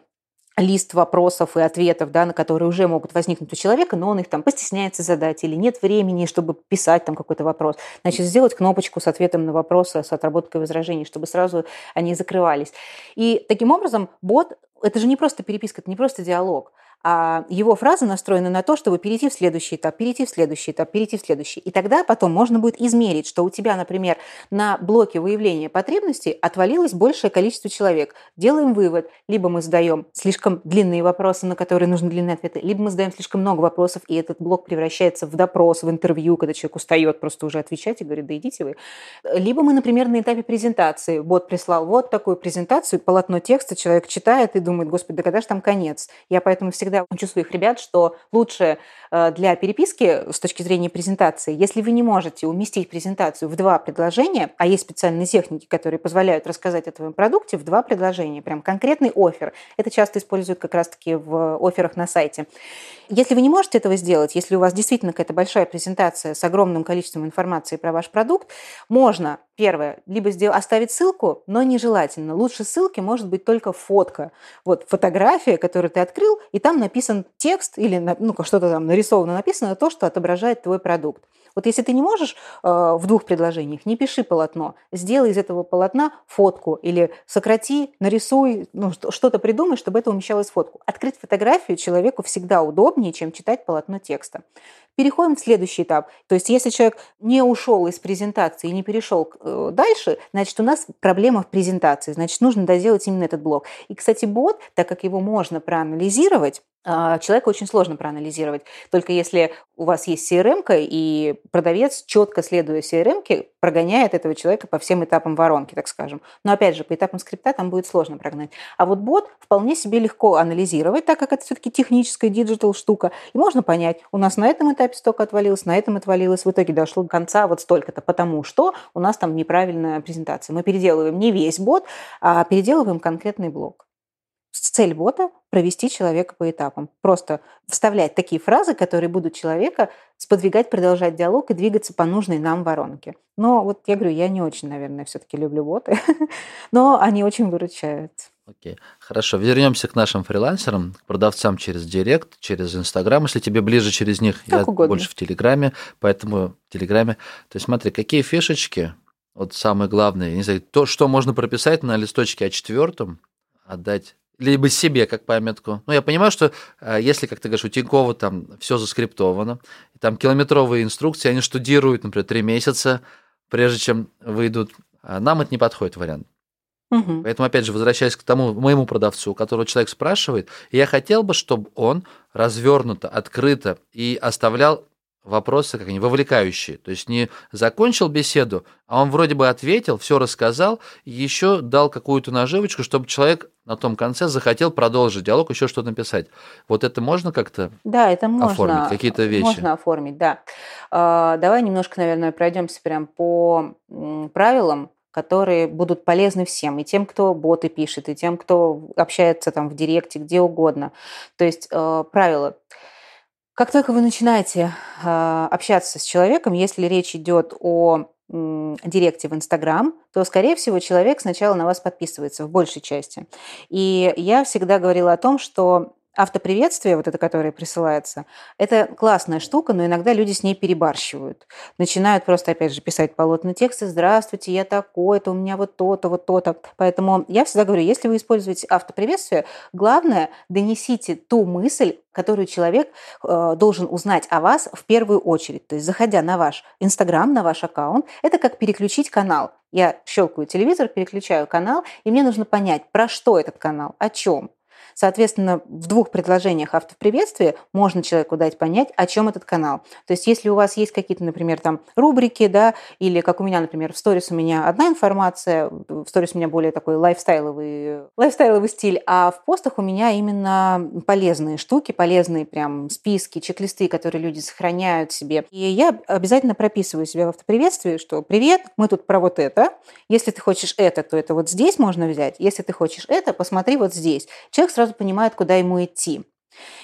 лист вопросов и ответов, да, на которые уже могут возникнуть у человека, но он их там постесняется задать или нет времени, чтобы писать там какой-то вопрос. Значит, сделать кнопочку с ответом на вопросы, с отработкой возражений, чтобы сразу они закрывались. И таким образом бот это же не просто переписка, это не просто диалог а его фраза настроена на то, чтобы перейти в следующий этап, перейти в следующий этап, перейти в следующий. И тогда потом можно будет измерить, что у тебя, например, на блоке выявления потребностей отвалилось большее количество человек. Делаем вывод. Либо мы задаем слишком длинные вопросы, на которые нужны длинные ответы, либо мы задаем слишком много вопросов, и этот блок превращается в допрос, в интервью, когда человек устает просто уже отвечать и говорит, да идите вы. Либо мы, например, на этапе презентации. Бот прислал вот такую презентацию, полотно текста, человек читает и думает, господи, да когда же там конец? Я поэтому всегда всегда учу своих ребят, что лучше э, для переписки с точки зрения презентации, если вы не можете уместить презентацию в два предложения, а есть специальные техники, которые позволяют рассказать о твоем продукте в два предложения, прям конкретный офер. Это часто используют как раз-таки в офферах на сайте. Если вы не можете этого сделать, если у вас действительно какая-то большая презентация с огромным количеством информации про ваш продукт, можно Первое, либо сделать, оставить ссылку, но нежелательно. Лучше ссылки может быть только фотка. Вот фотография, которую ты открыл, и там написан текст или ну, что-то там нарисовано, написано, то, что отображает твой продукт. Вот если ты не можешь э, в двух предложениях, не пиши полотно, сделай из этого полотна фотку или сократи, нарисуй, ну, что-то придумай, чтобы это умещалось в фотку. Открыть фотографию человеку всегда удобнее, чем читать полотно текста. Переходим в следующий этап. То есть если человек не ушел из презентации и не перешел э, дальше, значит, у нас проблема в презентации. Значит, нужно доделать именно этот блок. И, кстати, бот, так как его можно проанализировать, человека очень сложно проанализировать. Только если у вас есть CRM, и продавец, четко следуя CRM, прогоняет этого человека по всем этапам воронки, так скажем. Но опять же, по этапам скрипта там будет сложно прогнать. А вот бот вполне себе легко анализировать, так как это все-таки техническая digital штука. И можно понять, у нас на этом этапе столько отвалилось, на этом отвалилось, в итоге дошло до конца вот столько-то, потому что у нас там неправильная презентация. Мы переделываем не весь бот, а переделываем конкретный блок. Цель бота – провести человека по этапам. Просто вставлять такие фразы, которые будут человека сподвигать, продолжать диалог и двигаться по нужной нам воронке. Но вот я говорю, я не очень, наверное, все-таки люблю боты, но они очень выручают. Окей, хорошо. Вернемся к нашим фрилансерам, к продавцам через Директ, через Инстаграм. Если тебе ближе через них, как я угодно. больше в Телеграме, поэтому в Телеграме. То есть смотри, какие фишечки, вот самое главное, не знаю, то, что можно прописать на листочке А4, отдать либо себе как памятку. Ну, я понимаю, что э, если, как ты говоришь, у Тинькова там все заскриптовано, там километровые инструкции, они штудируют, например, три месяца, прежде чем выйдут, а нам это не подходит вариант. Угу. Поэтому, опять же, возвращаясь к тому моему продавцу, у которого человек спрашивает, я хотел бы, чтобы он развернуто, открыто и оставлял вопросы, как они, вовлекающие. То есть не закончил беседу, а он вроде бы ответил, все рассказал, еще дал какую-то наживочку, чтобы человек на том конце захотел продолжить диалог, еще что-то написать. Вот это можно как-то да, это можно, оформить, какие-то вещи? Можно оформить, да. А, давай немножко, наверное, пройдемся прям по правилам, которые будут полезны всем, и тем, кто боты пишет, и тем, кто общается там в директе, где угодно. То есть э, правило – как только вы начинаете э, общаться с человеком, если речь идет о директе в Инстаграм, то, скорее всего, человек сначала на вас подписывается в большей части. И я всегда говорила о том, что автоприветствие, вот это, которое присылается, это классная штука, но иногда люди с ней перебарщивают. Начинают просто, опять же, писать полотна текста «Здравствуйте, я такой-то, у меня вот то-то, вот то-то». Поэтому я всегда говорю, если вы используете автоприветствие, главное, донесите ту мысль, которую человек э, должен узнать о вас в первую очередь. То есть, заходя на ваш Инстаграм, на ваш аккаунт, это как переключить канал. Я щелкаю телевизор, переключаю канал, и мне нужно понять, про что этот канал, о чем. Соответственно, в двух предложениях автоприветствия можно человеку дать понять, о чем этот канал. То есть, если у вас есть какие-то, например, там рубрики, да, или как у меня, например, в сторис у меня одна информация, в сторис у меня более такой лайфстайловый, лайфстайловый стиль, а в постах у меня именно полезные штуки, полезные прям списки, чек-листы, которые люди сохраняют себе. И я обязательно прописываю себе в автоприветствии, что «Привет, мы тут про вот это. Если ты хочешь это, то это вот здесь можно взять. Если ты хочешь это, посмотри вот здесь». Человек сразу понимает, куда ему идти.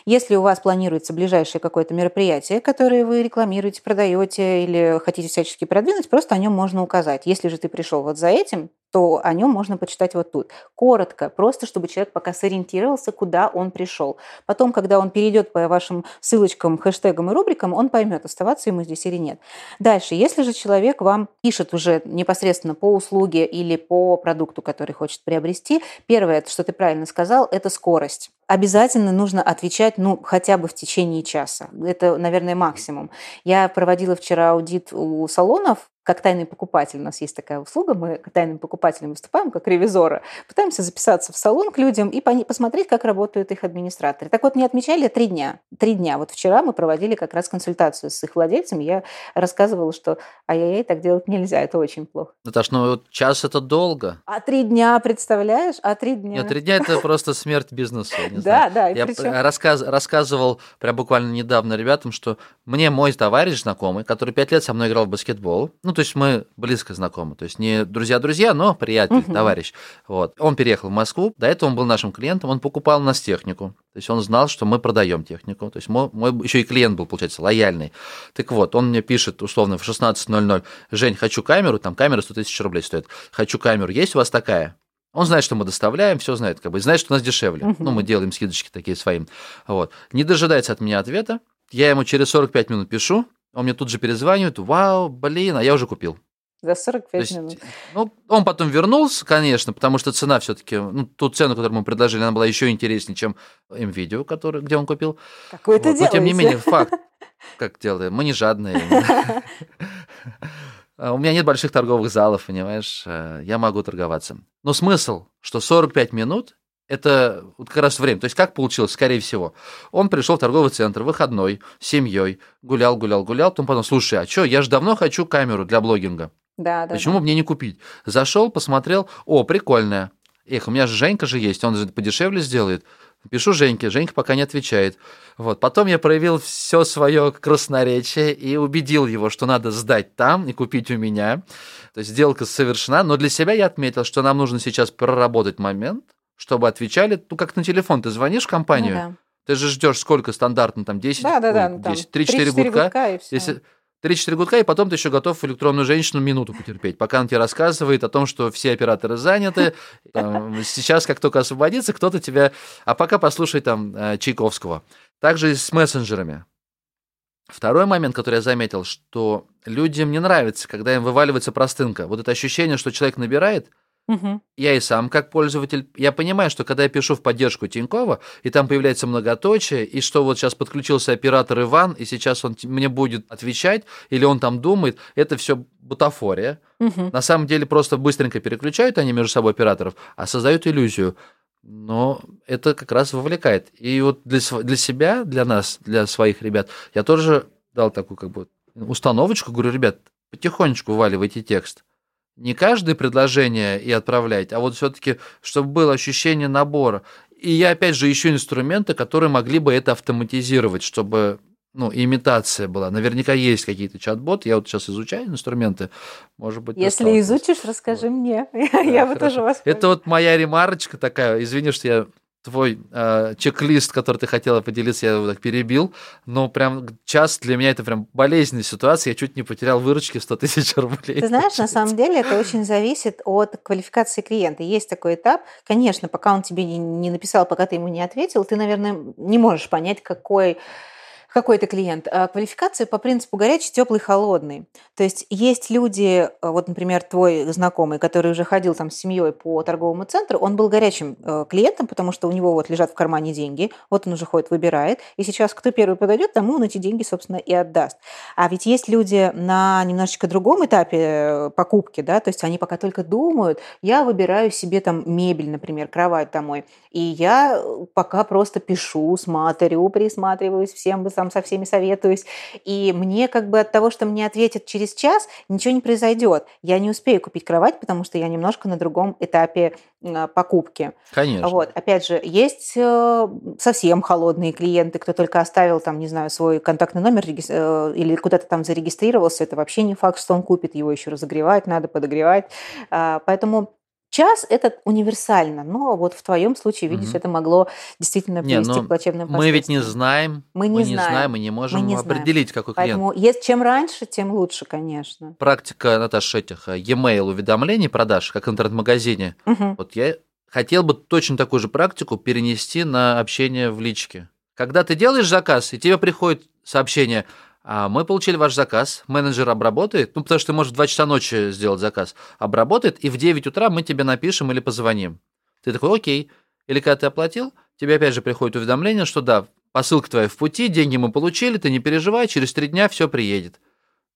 Если у вас планируется ближайшее какое-то мероприятие, которое вы рекламируете, продаете или хотите всячески продвинуть, просто о нем можно указать. Если же ты пришел вот за этим, то о нем можно почитать вот тут. Коротко, просто чтобы человек пока сориентировался, куда он пришел. Потом, когда он перейдет по вашим ссылочкам, хэштегам и рубрикам, он поймет, оставаться ему здесь или нет. Дальше, если же человек вам пишет уже непосредственно по услуге или по продукту, который хочет приобрести, первое, что ты правильно сказал, это скорость обязательно нужно отвечать, ну, хотя бы в течение часа. Это, наверное, максимум. Я проводила вчера аудит у салонов, как тайный покупатель. У нас есть такая услуга, мы тайным покупателем выступаем, как ревизоры, пытаемся записаться в салон к людям и посмотреть, как работают их администраторы. Так вот, мне отмечали три дня. Три дня. Вот вчера мы проводили как раз консультацию с их владельцами. Я рассказывала, что ай-яй-яй, так делать нельзя, это очень плохо. Наташ, ну вот час это долго. А три дня, представляешь? А три дня? Нет, три дня это просто смерть бизнеса. Да, да. Я рассказывал прям буквально недавно ребятам, что мне мой товарищ знакомый, который пять лет со мной играл в баскетбол, ну, то есть мы близко знакомы, то есть не друзья-друзья, но приятель, угу. товарищ. Вот. Он переехал в Москву, до этого он был нашим клиентом, он покупал у нас технику, то есть он знал, что мы продаем технику, то есть мой, мой еще и клиент был, получается, лояльный. Так вот, он мне пишет условно в 16.00, Жень, хочу камеру, там камера 100 тысяч рублей стоит, хочу камеру, есть у вас такая? Он знает, что мы доставляем, все знает, как бы, знает, что у нас дешевле. Угу. Ну, мы делаем скидочки такие своим. Вот. Не дожидается от меня ответа. Я ему через 45 минут пишу, он мне тут же перезванивает, вау, блин, а я уже купил. За 45 есть, минут. Ну, он потом вернулся, конечно, потому что цена все-таки, ну, ту цену, которую мы предложили, она была еще интереснее, чем М-видео, который, где он купил. Какой вот. Но, тем не менее, факт. Как делаем? Мы не жадные. А у меня нет больших торговых залов, понимаешь? Э, я могу торговаться. Но смысл, что 45 минут это вот как раз время. То есть как получилось, скорее всего. Он пришел в торговый центр, выходной, с семьей, гулял, гулял, гулял. Потом подумал, слушай, а что, я же давно хочу камеру для блогинга. Да, да. Почему да. мне не купить? Зашел, посмотрел, о, прикольная. Эх, у меня же Женька же есть, он же подешевле сделает. Пишу Женьке, Женька пока не отвечает. Вот. Потом я проявил все свое красноречие и убедил его, что надо сдать там и купить у меня. То есть сделка совершена, но для себя я отметил, что нам нужно сейчас проработать момент, чтобы отвечали, ну, как на телефон, ты звонишь в компанию, ну, да. ты же ждешь сколько стандартно, там, 10, да, да, да, ой, 10 3-4 гудка, гудка и все. Если, 3-4 гудка, и потом ты еще готов электронную женщину минуту потерпеть, пока она тебе рассказывает о том, что все операторы заняты. Там, сейчас, как только освободится, кто-то тебя... А пока послушай там э, Чайковского. Также и с мессенджерами. Второй момент, который я заметил, что людям не нравится, когда им вываливается простынка. Вот это ощущение, что человек набирает – Угу. Я и сам, как пользователь, я понимаю, что когда я пишу в поддержку Тинькова, и там появляется многоточие, и что вот сейчас подключился оператор Иван, и сейчас он мне будет отвечать, или он там думает, это все бутафория. Угу. На самом деле просто быстренько переключают они между собой операторов, а создают иллюзию. Но это как раз вовлекает. И вот для, для себя, для нас, для своих ребят, я тоже дал такую как бы установочку, говорю, ребят, потихонечку вываливайте текст не каждое предложение и отправлять, а вот все-таки, чтобы было ощущение набора. И я опять же ищу инструменты, которые могли бы это автоматизировать, чтобы ну, имитация была. Наверняка есть какие-то чат-боты. Я вот сейчас изучаю инструменты. Может быть, Если изучишь, расскажи вот. мне. Да, я бы тоже вас. Это вот моя ремарочка такая. Извини, что я твой э, чек-лист, который ты хотела поделиться, я его так перебил, но прям час для меня это прям болезненная ситуация, я чуть не потерял выручки в 100 тысяч рублей. Ты знаешь, на самом деле это очень зависит от квалификации клиента. Есть такой этап, конечно, пока он тебе не, не написал, пока ты ему не ответил, ты, наверное, не можешь понять, какой какой то клиент. А квалификация по принципу горячий, теплый, холодный. То есть есть люди, э, вот, например, твой знакомый, который уже ходил там с семьей по торговому центру, он был горячим э, клиентом, потому что у него вот лежат в кармане деньги, вот он уже ходит, выбирает, и сейчас кто первый подойдет, тому он эти деньги, собственно, и отдаст. А ведь есть люди на немножечко другом этапе э, покупки, да, то есть они пока только думают, я выбираю себе там мебель, например, кровать домой, и я пока просто пишу, смотрю, присматриваюсь, всем бы сам со всеми советуюсь, и мне как бы от того, что мне ответят через час, ничего не произойдет. Я не успею купить кровать, потому что я немножко на другом этапе покупки. Конечно. Вот, опять же, есть э, совсем холодные клиенты, кто только оставил там, не знаю, свой контактный номер э, или куда-то там зарегистрировался, это вообще не факт, что он купит, его еще разогревать надо, подогревать. А, поэтому Час это универсально, но вот в твоем случае, видишь, угу. это могло действительно привести не, к плачевным Мы ведь не знаем, мы не, мы знаем, не знаем, мы не можем мы не определить, знаем. какой клиент. Поэтому чем раньше, тем лучше, конечно. Практика, Наташа, этих э, e-mail уведомлений продаж, как в интернет-магазине. Угу. Вот я хотел бы точно такую же практику перенести на общение в личке. Когда ты делаешь заказ, и тебе приходит сообщение – а мы получили ваш заказ, менеджер обработает, ну, потому что ты можешь в 2 часа ночи сделать заказ, обработает, и в 9 утра мы тебе напишем или позвоним. Ты такой, окей. Или когда ты оплатил, тебе опять же приходит уведомление, что да, посылка твоя в пути, деньги мы получили, ты не переживай, через 3 дня все приедет.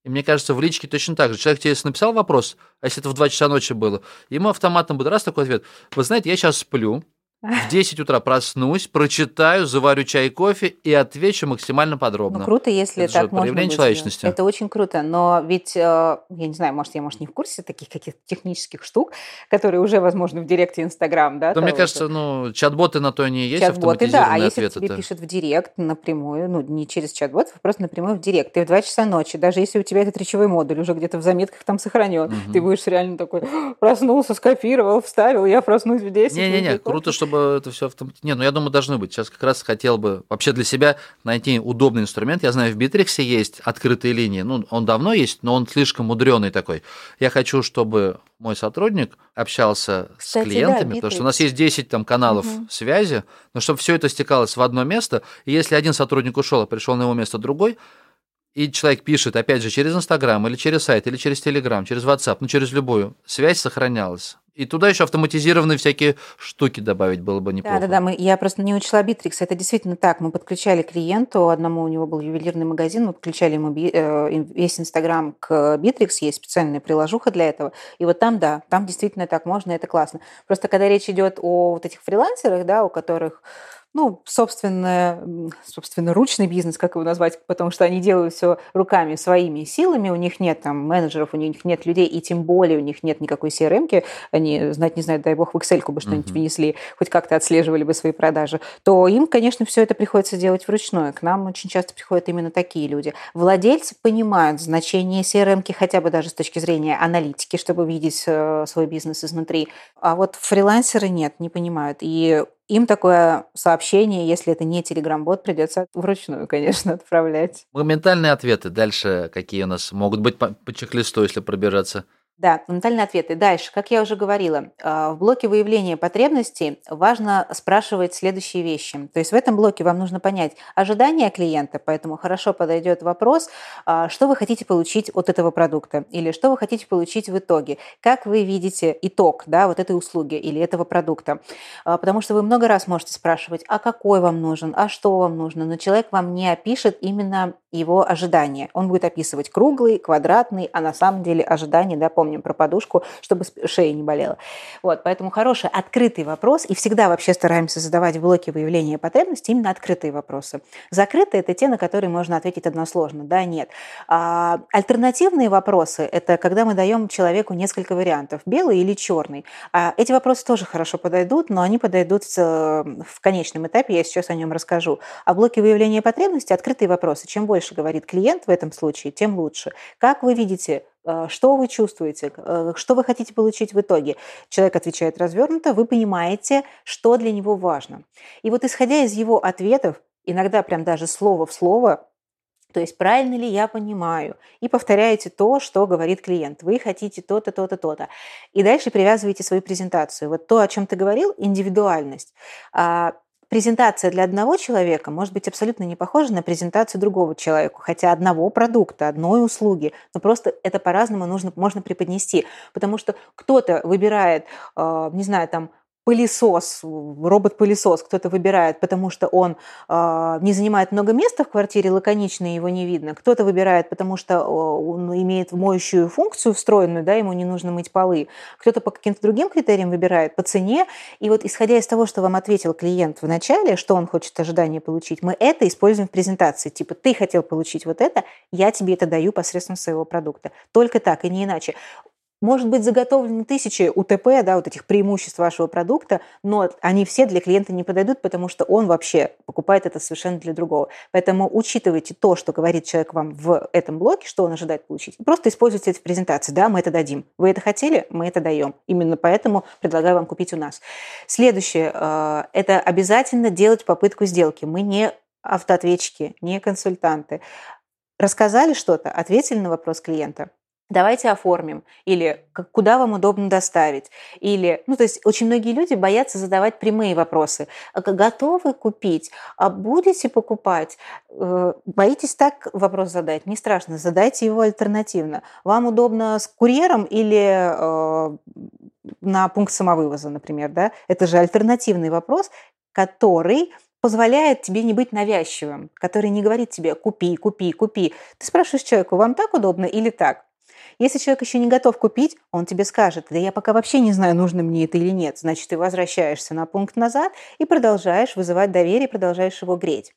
И мне кажется, в личке точно так же. Человек тебе написал вопрос, а если это в 2 часа ночи было, ему автоматом будет раз такой ответ. Вы знаете, я сейчас сплю, в 10 утра проснусь, прочитаю, заварю чай и кофе и отвечу максимально подробно. Ну, круто, если это так можно быть. человечности. Это очень круто, но ведь, э, я не знаю, может, я, может, не в курсе таких каких-то технических штук, которые уже, возможно, в директе Инстаграм, да? Да, мне кажется, ну, чат-боты на то и не есть чат-боты, да, а если тебе пишут в директ напрямую, ну, не через чат-бот, а просто напрямую в директ, ты в 2 часа ночи, даже если у тебя этот речевой модуль уже где-то в заметках там сохранен, угу. ты будешь реально такой, проснулся, скопировал, вставил, я проснусь в 10. Не-не-не, круто, чтобы чтобы это все автоматически... Не, ну я думаю, должны быть. Сейчас как раз хотел бы вообще для себя найти удобный инструмент. Я знаю, в Битриксе есть открытые линии. Ну, он давно есть, но он слишком мудреный такой. Я хочу, чтобы мой сотрудник общался Кстати, с клиентами, да, потому что у нас есть 10 там, каналов угу. связи, но чтобы все это стекалось в одно место, и если один сотрудник ушел, а пришел на его место другой, и человек пишет, опять же, через Инстаграм, или через сайт, или через Телеграм, через WhatsApp, ну, через любую, связь сохранялась. И туда еще автоматизированные всякие штуки добавить было бы неплохо. Да, да, да. Мы, я просто не учла Битрикс. Это действительно так. Мы подключали клиенту, одному у него был ювелирный магазин, мы подключали ему би, э, весь Инстаграм к Битрикс, есть специальная приложуха для этого. И вот там, да, там действительно так можно, это классно. Просто когда речь идет о вот этих фрилансерах, да, у которых ну, собственно, собственно, ручный бизнес, как его назвать, потому что они делают все руками, своими силами, у них нет там менеджеров, у них нет людей, и тем более у них нет никакой CRM-ки, они, знать не знают, дай бог, в Excel бы что-нибудь uh-huh. внесли, хоть как-то отслеживали бы свои продажи, то им, конечно, все это приходится делать вручную. К нам очень часто приходят именно такие люди. Владельцы понимают значение CRM-ки хотя бы даже с точки зрения аналитики, чтобы видеть э, свой бизнес изнутри. А вот фрилансеры нет, не понимают. И им такое сообщение, если это не телеграм-бот, придется вручную, конечно, отправлять. Моментальные ответы. Дальше какие у нас могут быть по, по чек-листу, если пробираться? Да, моментальные ответы. Дальше, как я уже говорила, а, в блоке выявления потребностей важно спрашивать следующие вещи. То есть в этом блоке вам нужно понять ожидания клиента, поэтому хорошо подойдет вопрос, а, что вы хотите получить от этого продукта или что вы хотите получить в итоге, как вы видите итог да, вот этой услуги или этого продукта. А, потому что вы много раз можете спрашивать, а какой вам нужен, а что вам нужно, но человек вам не опишет именно его ожидания. Он будет описывать круглый, квадратный, а на самом деле ожидания, да, помним про подушку, чтобы шея не болела. Вот, поэтому хороший открытый вопрос, и всегда вообще стараемся задавать в блоке выявления потребностей именно открытые вопросы. Закрытые – это те, на которые можно ответить односложно, да, нет. А альтернативные вопросы – это когда мы даем человеку несколько вариантов, белый или черный. А эти вопросы тоже хорошо подойдут, но они подойдут в конечном этапе, я сейчас о нем расскажу. А в блоке выявления потребностей – открытые вопросы. Чем больше говорит клиент в этом случае, тем лучше. Как вы видите что вы чувствуете? Э, что вы хотите получить в итоге? Человек отвечает развернуто, вы понимаете, что для него важно. И вот исходя из его ответов, иногда прям даже слово в слово, то есть правильно ли я понимаю? И повторяете то, что говорит клиент. Вы хотите то-то, то-то, то-то. И дальше привязываете свою презентацию. Вот то, о чем ты говорил, индивидуальность. Презентация для одного человека может быть абсолютно не похожа на презентацию другого человека, хотя одного продукта, одной услуги, но просто это по-разному нужно, можно преподнести, потому что кто-то выбирает, а, не знаю, там пылесос, робот-пылесос кто-то выбирает, потому что он э, не занимает много места в квартире, лаконично его не видно. Кто-то выбирает, потому что он имеет моющую функцию встроенную, да, ему не нужно мыть полы. Кто-то по каким-то другим критериям выбирает, по цене. И вот исходя из того, что вам ответил клиент в начале, что он хочет ожидания получить, мы это используем в презентации. Типа, ты хотел получить вот это, я тебе это даю посредством своего продукта. Только так и не иначе. Может быть, заготовлены тысячи УТП, да, вот этих преимуществ вашего продукта, но они все для клиента не подойдут, потому что он вообще покупает это совершенно для другого. Поэтому учитывайте то, что говорит человек вам в этом блоке, что он ожидает получить. Просто используйте это в презентации. Да, мы это дадим. Вы это хотели, мы это даем. Именно поэтому предлагаю вам купить у нас. Следующее э, – это обязательно делать попытку сделки. Мы не автоответчики, не консультанты. Рассказали что-то, ответили на вопрос клиента – давайте оформим, или куда вам удобно доставить, или, ну, то есть очень многие люди боятся задавать прямые вопросы. А готовы купить? А будете покупать? Э, боитесь так вопрос задать? Не страшно, задайте его альтернативно. Вам удобно с курьером или э, на пункт самовывоза, например, да? Это же альтернативный вопрос, который позволяет тебе не быть навязчивым, который не говорит тебе «купи, купи, купи». Ты спрашиваешь человеку, вам так удобно или так? Если человек еще не готов купить, он тебе скажет, да я пока вообще не знаю, нужно мне это или нет. Значит, ты возвращаешься на пункт назад и продолжаешь вызывать доверие, продолжаешь его греть.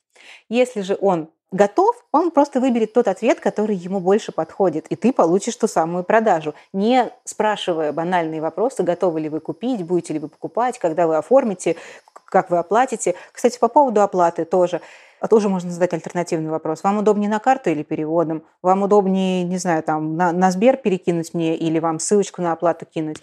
Если же он готов, он просто выберет тот ответ, который ему больше подходит, и ты получишь ту самую продажу, не спрашивая банальные вопросы, готовы ли вы купить, будете ли вы покупать, когда вы оформите, как вы оплатите. Кстати, по поводу оплаты тоже – а тоже можно задать альтернативный вопрос. Вам удобнее на карту или переводом? Вам удобнее, не знаю, там на, на Сбер перекинуть мне или вам ссылочку на оплату кинуть?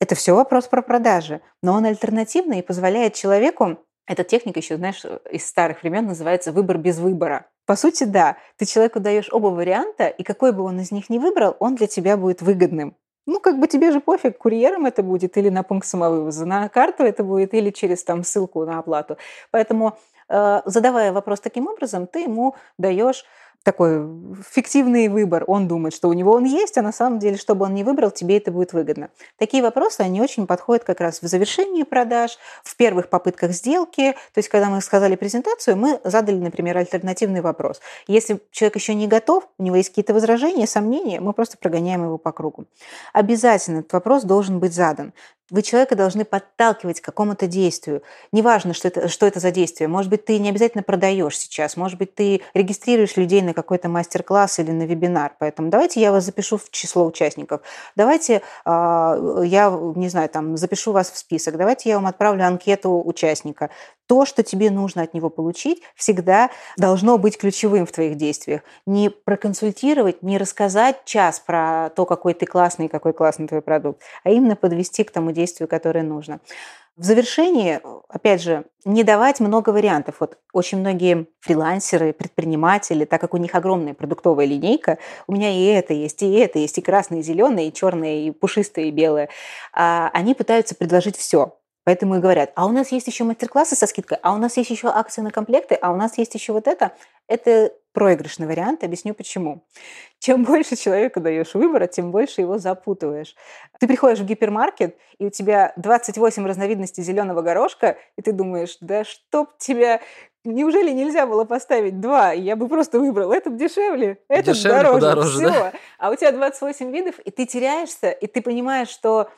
Это все вопрос про продажи. Но он альтернативный и позволяет человеку эта техника еще, знаешь, из старых времен называется выбор без выбора. По сути, да, ты человеку даешь оба варианта, и какой бы он из них ни выбрал, он для тебя будет выгодным. Ну, как бы тебе же пофиг, курьером это будет или на пункт самовывоза, на карту это будет или через там ссылку на оплату. Поэтому задавая вопрос таким образом, ты ему даешь такой фиктивный выбор. Он думает, что у него он есть, а на самом деле, чтобы он не выбрал, тебе это будет выгодно. Такие вопросы, они очень подходят как раз в завершении продаж, в первых попытках сделки. То есть, когда мы сказали презентацию, мы задали, например, альтернативный вопрос. Если человек еще не готов, у него есть какие-то возражения, сомнения, мы просто прогоняем его по кругу. Обязательно этот вопрос должен быть задан. Вы человека должны подталкивать к какому-то действию. Неважно, что это, что это за действие. Может быть, ты не обязательно продаешь сейчас. Может быть, ты регистрируешь людей на какой-то мастер-класс или на вебинар. Поэтому давайте я вас запишу в число участников. Давайте э, я, не знаю, там, запишу вас в список. Давайте я вам отправлю анкету участника то, что тебе нужно от него получить, всегда должно быть ключевым в твоих действиях. Не проконсультировать, не рассказать час про то, какой ты классный и какой классный твой продукт, а именно подвести к тому действию, которое нужно. В завершении, опять же, не давать много вариантов. Вот очень многие фрилансеры, предприниматели, так как у них огромная продуктовая линейка, у меня и это есть, и это есть, и красное, и зеленое, и черное, и пушистое, и белое, а они пытаются предложить все. Поэтому и говорят, а у нас есть еще мастер-классы со скидкой, а у нас есть еще акции на комплекты, а у нас есть еще вот это. Это проигрышный вариант, объясню почему. Чем больше человеку даешь выбора, тем больше его запутываешь. Ты приходишь в гипермаркет, и у тебя 28 разновидностей зеленого горошка, и ты думаешь, да чтоб тебя Неужели нельзя было поставить два? Я бы просто выбрал этот дешевле, этот дешевле, дороже. Подороже, Все. Да? А у тебя 28 видов, и ты теряешься, и ты понимаешь, что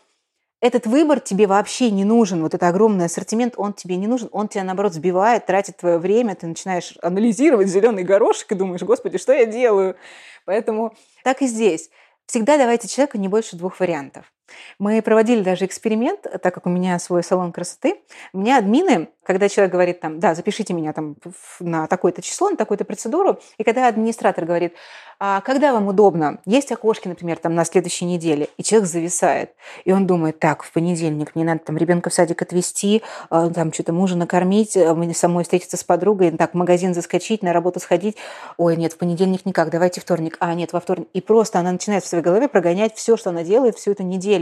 этот выбор тебе вообще не нужен, вот этот огромный ассортимент, он тебе не нужен, он тебя, наоборот, сбивает, тратит твое время, ты начинаешь анализировать зеленый горошек и думаешь, господи, что я делаю? Поэтому так и здесь. Всегда давайте человеку не больше двух вариантов. Мы проводили даже эксперимент, так как у меня свой салон красоты. У меня админы, когда человек говорит там, да, запишите меня там на такое-то число, на такую-то процедуру, и когда администратор говорит, а когда вам удобно, есть окошки, например, там на следующей неделе, и человек зависает, и он думает, так, в понедельник мне надо там ребенка в садик отвезти, а, там что-то мужа накормить, а, мне самой встретиться с подругой, так, в магазин заскочить, на работу сходить, ой, нет, в понедельник никак, давайте вторник, а, нет, во вторник. И просто она начинает в своей голове прогонять все, что она делает всю эту неделю.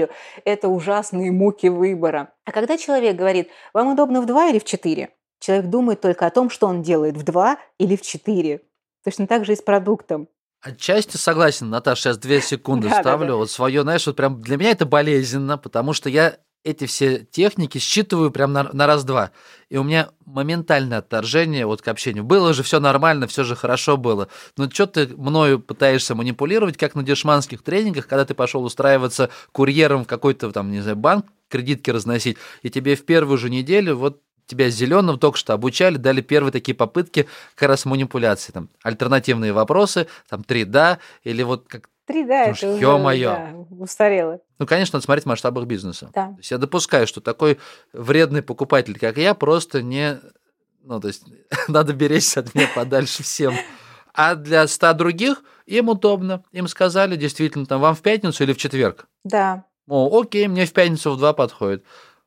Это ужасные муки выбора. А когда человек говорит, вам удобно в два или в четыре, человек думает только о том, что он делает в два или в четыре. Точно так же и с продуктом. Отчасти согласен, Наташа, сейчас две секунды да, ставлю. Да, да. Вот свое, знаешь, вот прям для меня это болезненно, потому что я эти все техники считываю прям на, на раз-два. И у меня моментальное отторжение вот к общению. Было же все нормально, все же хорошо было. Но что ты мною пытаешься манипулировать, как на дешманских тренингах, когда ты пошел устраиваться курьером в какой-то там, не знаю, банк, кредитки разносить, и тебе в первую же неделю вот тебя зеленым только что обучали, дали первые такие попытки как раз манипуляции. Там, альтернативные вопросы, там, три «да», или вот как Три, да, это уже ё-моё. Да, устарело. Ну, конечно, надо смотреть в масштабах бизнеса. Да. То есть я допускаю, что такой вредный покупатель, как я, просто не... Ну, то есть надо беречься от меня подальше всем. А для ста других им удобно. Им сказали, действительно, там, вам в пятницу или в четверг? Да. О, окей, мне в пятницу в два подходит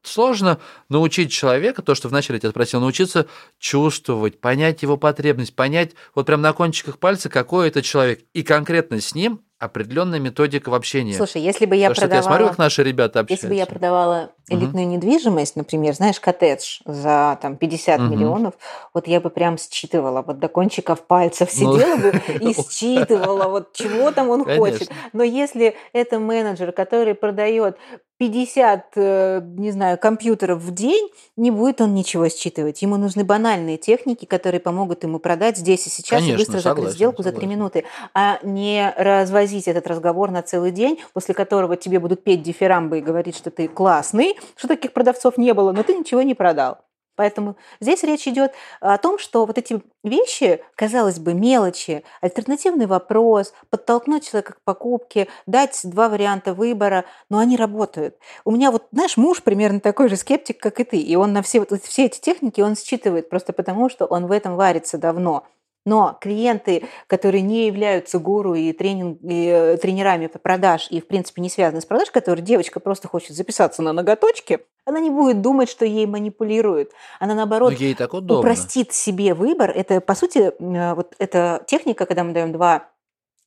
сложно научить человека, то, что вначале я тебя спросил, научиться чувствовать, понять его потребность, понять вот прям на кончиках пальца, какой это человек, и конкретно с ним определенная методика в общении. Слушай, если бы я Потому продавала... Что я смотрю, как наши ребята общаются. Если бы я продавала элитную угу. недвижимость, например, знаешь, коттедж за там 50 угу. миллионов, вот я бы прям считывала вот до кончиков пальцев ну, сидела ну... бы и считывала, вот чего там он Конечно. хочет. Но если это менеджер, который продает 50, э, не знаю, компьютеров в день, не будет он ничего считывать. Ему нужны банальные техники, которые помогут ему продать здесь и сейчас Конечно, и быстро согласен, закрыть сделку согласен. за 3 минуты, а не развозить этот разговор на целый день, после которого тебе будут петь дифирамбы и говорить, что ты классный, что таких продавцов не было, но ты ничего не продал. Поэтому здесь речь идет о том, что вот эти вещи, казалось бы, мелочи, альтернативный вопрос, подтолкнуть человека к покупке, дать два варианта выбора, но они работают. У меня вот наш муж примерно такой же скептик, как и ты, и он на все, вот, все эти техники он считывает просто потому, что он в этом варится давно. Но клиенты, которые не являются гуру и, тренинг, и э, тренерами по продаж и, в принципе, не связаны с продаж, которые девочка просто хочет записаться на ноготочки, она не будет думать, что ей манипулируют. Она, наоборот, ей так удобно. упростит себе выбор. Это, по сути, э, вот эта техника, когда мы даем два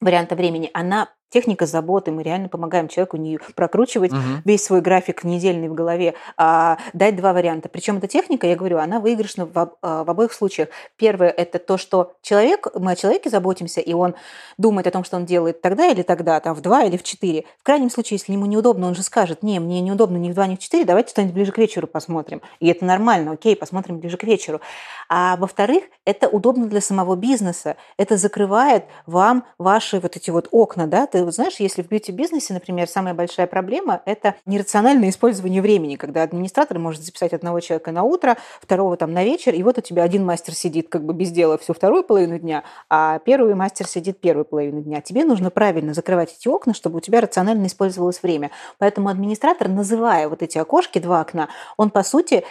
варианта времени, она техника заботы, мы реально помогаем человеку не прокручивать угу. весь свой график недельный в голове, а дать два варианта. Причем эта техника, я говорю, она выигрышна в, а, в обоих случаях. Первое – это то, что человек, мы о человеке заботимся, и он думает о том, что он делает тогда или тогда, там, в два или в четыре. В крайнем случае, если ему неудобно, он же скажет, не, мне неудобно ни в два, ни в четыре, давайте что-нибудь ближе к вечеру посмотрим. И это нормально, окей, посмотрим ближе к вечеру. А во-вторых, это удобно для самого бизнеса. Это закрывает вам ваши вот эти вот окна, да, ты вот знаешь, если в бьюти-бизнесе, например, самая большая проблема – это нерациональное использование времени, когда администратор может записать одного человека на утро, второго там на вечер, и вот у тебя один мастер сидит как бы без дела всю вторую половину дня, а первый мастер сидит первую половину дня. Тебе нужно правильно закрывать эти окна, чтобы у тебя рационально использовалось время. Поэтому администратор, называя вот эти окошки, два окна, он, по сути,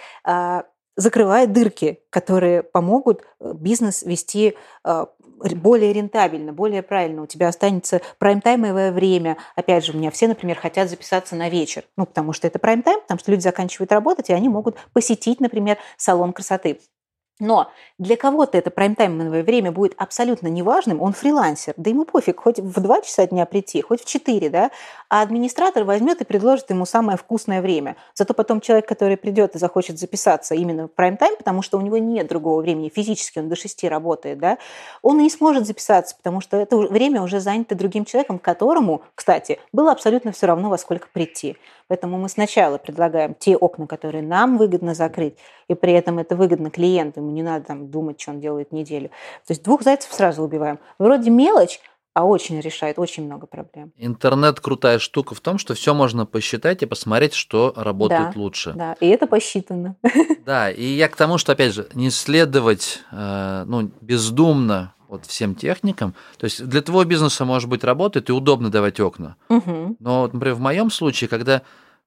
закрывает дырки, которые помогут э, бизнес вести а, более рентабельно, более правильно. У тебя останется прайм-таймовое время. Опять же, у меня все, например, хотят записаться на вечер. Ну, потому что это прайм-тайм, потому что люди заканчивают работать, и они могут посетить, например, салон красоты. Но для кого-то это прайм-таймовое время будет абсолютно неважным, он фрилансер, да ему пофиг, хоть в 2 часа дня прийти, хоть в 4, да, а администратор возьмет и предложит ему самое вкусное время. Зато потом человек, который придет и захочет записаться именно в прайм-тайм, потому что у него нет другого времени, физически он до 6 работает, да, он и не сможет записаться, потому что это время уже занято другим человеком, которому, кстати, было абсолютно все равно, во сколько прийти. Поэтому мы сначала предлагаем те окна, которые нам выгодно закрыть, и при этом это выгодно клиенту, ему не надо там думать, что он делает неделю. То есть двух зайцев сразу убиваем. Вроде мелочь, а очень решает очень много проблем. Интернет крутая штука в том, что все можно посчитать и посмотреть, что работает да, лучше. Да, и это посчитано. Да, и я к тому, что опять же не следовать, э, ну бездумно вот всем техникам. То есть для твоего бизнеса, может быть, работает и удобно давать окна. Мгм. Но, вот, например, в моем случае, когда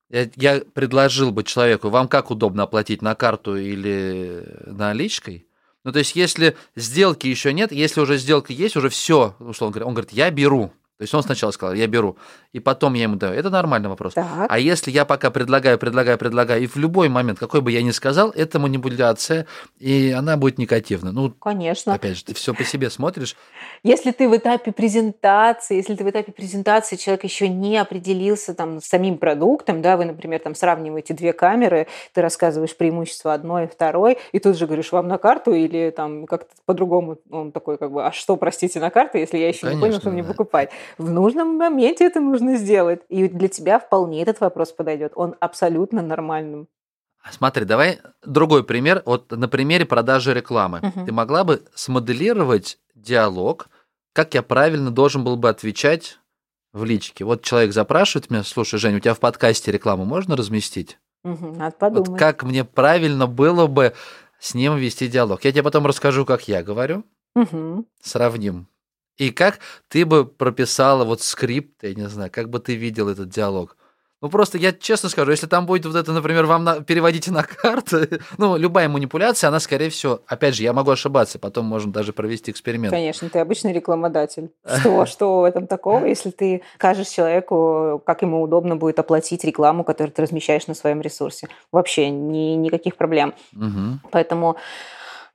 я, я предложил бы человеку, вам как удобно оплатить на карту или наличкой? Ну, то есть, если сделки еще нет, если уже сделка есть, уже все, условно говоря, он говорит, я беру. То есть он сначала сказал, я беру, и потом я ему даю. Это нормальный вопрос. Так. А если я пока предлагаю, предлагаю, предлагаю, и в любой момент, какой бы я ни сказал, это манипуляция, и она будет негативна. Ну, Конечно. опять же, ты все по себе смотришь. Если ты в этапе презентации, если ты в этапе презентации человек еще не определился там с самим продуктом, да, вы, например, там сравниваете две камеры, ты рассказываешь преимущество одной и второй, и тут же говоришь, вам на карту или там как-то по-другому, он такой как бы, а что, простите, на карту, если я еще не понял, Конечно, что мне да. покупать? В нужном моменте это нужно сделать. И для тебя вполне этот вопрос подойдет. Он абсолютно нормальным. Смотри, давай другой пример. Вот на примере продажи рекламы. Мгм. Ты могла бы смоделировать диалог, как я правильно должен был бы отвечать в личке. Вот человек запрашивает меня, слушай, Жень, у тебя в подкасте рекламу можно разместить? Мгм, Надо подумать. Вот как мне правильно было бы с ним вести диалог. Я тебе потом расскажу, как я говорю, Мгм. сравним. И как ты бы прописала вот скрипт, я не знаю, как бы ты видел этот диалог. Ну, просто я честно скажу, если там будет вот это, например, вам на- переводите на карту, ну, любая манипуляция, она, скорее всего, опять же, я могу ошибаться, потом можно даже провести эксперимент. Конечно, ты обычный рекламодатель. Что, что в этом такого, если ты кажешь человеку, как ему удобно будет оплатить рекламу, которую ты размещаешь на своем ресурсе? Вообще ни, никаких проблем. Поэтому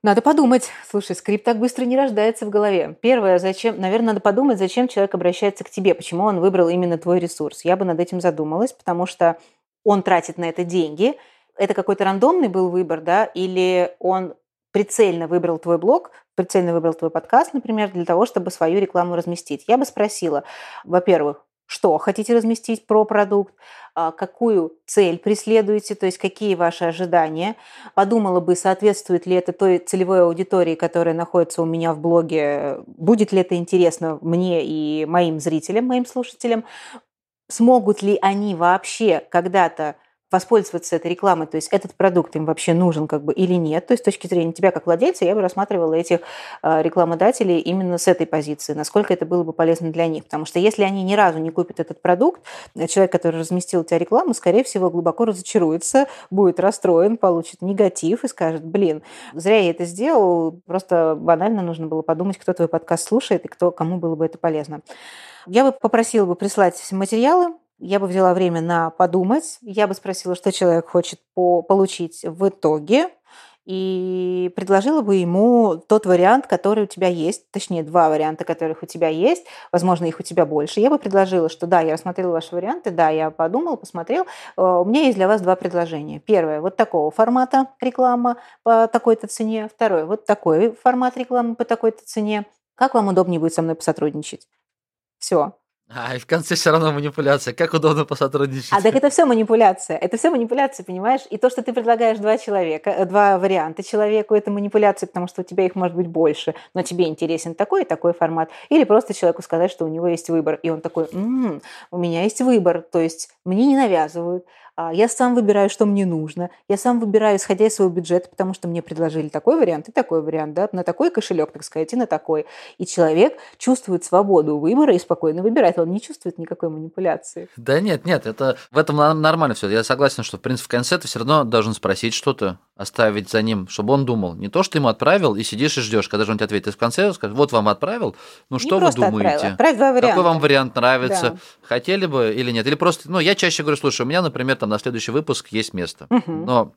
надо подумать. Слушай, скрипт так быстро не рождается в голове. Первое, зачем, наверное, надо подумать, зачем человек обращается к тебе, почему он выбрал именно твой ресурс. Я бы над этим задумалась, потому что он тратит на это деньги. Это какой-то рандомный был выбор, да, или он прицельно выбрал твой блог, прицельно выбрал твой подкаст, например, для того, чтобы свою рекламу разместить. Я бы спросила, во-первых, что хотите разместить про продукт, а, какую цель преследуете, то есть какие ваши ожидания. Подумала бы, соответствует ли это той целевой аудитории, которая находится у меня в блоге, будет ли это интересно мне и моим зрителям, моим слушателям, смогут ли они вообще когда-то воспользоваться этой рекламой, то есть этот продукт им вообще нужен как бы или нет. То есть с точки зрения тебя как владельца я бы рассматривала этих э, рекламодателей именно с этой позиции, насколько это было бы полезно для них. Потому что если они ни разу не купят этот продукт, э, человек, который разместил у тебя рекламу, скорее всего, глубоко разочаруется, будет расстроен, получит негатив и скажет, блин, зря я это сделал, просто банально нужно было подумать, кто твой подкаст слушает и кто, кому было бы это полезно. Я бы попросила бы прислать материалы, я бы взяла время на подумать, я бы спросила, что человек хочет по- получить в итоге, и предложила бы ему тот вариант, который у тебя есть, точнее, два варианта, которых у тебя есть, возможно, их у тебя больше. Я бы предложила, что да, я рассмотрела ваши варианты, да, я подумал, посмотрел, Э, у меня есть для вас два предложения. Первое, вот такого формата реклама по такой-то цене. Второе, вот такой формат рекламы по такой-то цене. Как вам удобнее будет со мной посотрудничать? Все. А, и в конце все равно манипуляция. Как удобно посотрудничать. А так это все манипуляция. Это все манипуляция, понимаешь? И то, что ты предлагаешь два человека, э, два варианта человеку, это манипуляция, потому что у тебя их может быть больше, но тебе интересен такой и такой формат. Или просто человеку сказать, что у него есть выбор, и он такой, «М, у меня есть выбор, то есть мне не навязывают, я сам выбираю, что мне нужно, я сам выбираю, исходя из своего бюджета, потому что мне предложили такой вариант и такой вариант, да, на такой кошелек, так сказать, и на такой. И человек чувствует свободу выбора и спокойно выбирает, он не чувствует никакой манипуляции. Да нет, нет, это в этом нормально все. Я согласен, что в принципе в конце ты все равно должен спросить что-то, оставить за ним, чтобы он думал. Не то, что ты ему отправил и сидишь и ждешь, когда же он тебе ответит. Ты в конце скажет, вот вам отправил, ну Не что вы думаете? два варианта. Какой вам вариант нравится? Да. Хотели бы или нет? Или просто, ну, я чаще говорю, слушай, у меня, например, там на следующий выпуск есть место. Мгм. Но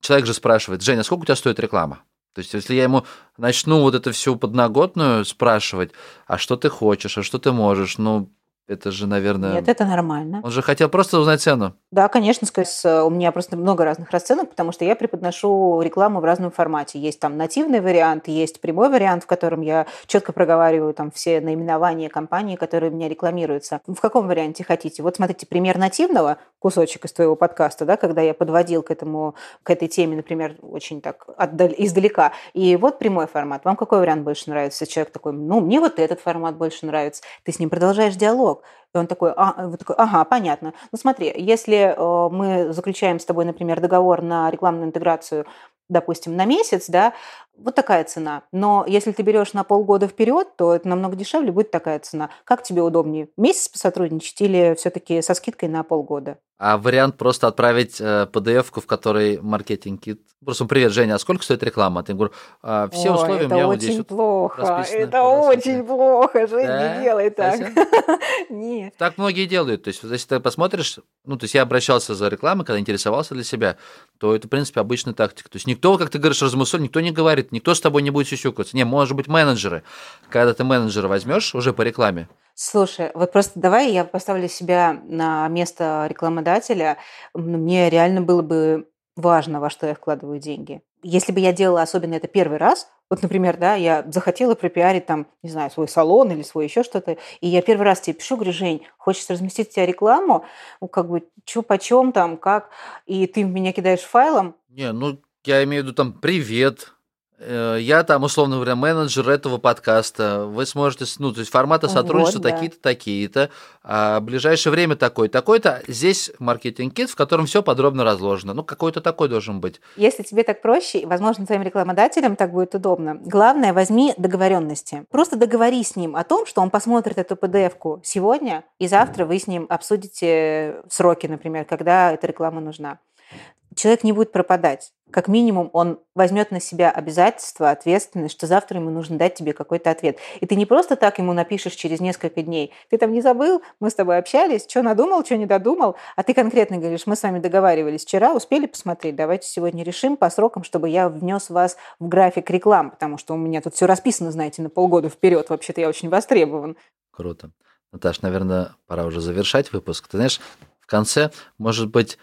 человек же спрашивает, Женя, сколько у тебя стоит реклама? То есть, если я ему начну вот это всю подноготную спрашивать, а что ты хочешь, а что ты можешь, ну, это же, наверное... Нет, это нормально. Он же хотел просто узнать цену. Да, конечно, с- у меня просто много разных расценок, потому что я преподношу рекламу в разном формате. Есть там нативный вариант, есть прямой вариант, в котором я четко проговариваю там все наименования компании, которые у меня рекламируются. В каком варианте хотите? Вот смотрите, пример нативного, кусочек из твоего подкаста, да, когда я подводил к этому, к этой теме, например, очень так отдаль- издалека. И вот прямой формат. Вам какой вариант больше нравится? Человек такой, ну, мне вот этот формат больше нравится. Ты с ним продолжаешь диалог. И он такой, а, вот такой, ага, понятно. Ну смотри, если э, мы заключаем с тобой, например, договор на рекламную интеграцию допустим, на месяц, да, вот такая цена. Но если ты берешь на полгода вперед, то это намного дешевле будет такая цена. Как тебе удобнее? Месяц посотрудничать или все-таки со скидкой на полгода? А вариант просто отправить э, PDF-ку, в которой маркетинг-кит. Просто привет, Женя, а сколько стоит реклама? Ты говорю, а, все Ой, условия это у меня очень вот здесь плохо. расписаны. Это очень плохо. Жень, Да? не делай так. Нет. Так многие делают. То есть, вот если ты посмотришь, ну, то есть я обращался за рекламой, когда интересовался для себя, то это, в принципе, обычная тактика. То есть никто, как ты говоришь, размыслил, никто не говорит, никто с тобой не будет сюсюкаться. Не, может быть, менеджеры. Когда ты менеджера возьмешь уже по рекламе, Слушай, вот просто давай я поставлю себя на место рекламодателя. Мне реально было бы важно, во что я вкладываю деньги. Если бы я делала особенно это первый раз, вот, например, да, я захотела пропиарить там, не знаю, свой салон или свой еще что-то, и я первый раз тебе пишу, говорю, Жень, хочется разместить у тебя рекламу, ну, как бы, чё, почем там, как, и ты меня кидаешь файлом, Не, ну, я имею в виду там привет. Э, Я там, условно говоря, менеджер этого подкаста. Вы сможете, ну, то есть форматы Вот, сотрудничества да. такие-то, такие-то. А в ближайшее время такой, такой-то. Здесь маркетинг-кит, в котором все подробно разложено. Ну, какой-то такой должен быть. Если тебе так проще, возможно, твоим рекламодателям так будет удобно, главное, возьми договоренности. Просто договорись с ним о том, что он посмотрит эту PDF-ку сегодня, и завтра вы с ним обсудите сроки, например, когда эта реклама нужна. Человек не будет пропадать. Как минимум, он возьмет на себя обязательство, ответственность, что завтра ему нужно дать тебе какой-то ответ. И ты не просто так ему напишешь через несколько дней. Ты там не забыл, мы с тобой общались, что надумал, что не додумал, а ты конкретно говоришь, мы с вами договаривались вчера, успели посмотреть, давайте сегодня решим по срокам, чтобы я внес вас в график реклам, потому что у меня тут все расписано, знаете, на полгода вперед. Вообще-то я очень востребован. Круто. Наташ, наверное, пора уже завершать выпуск. Ты знаешь, в конце, может быть,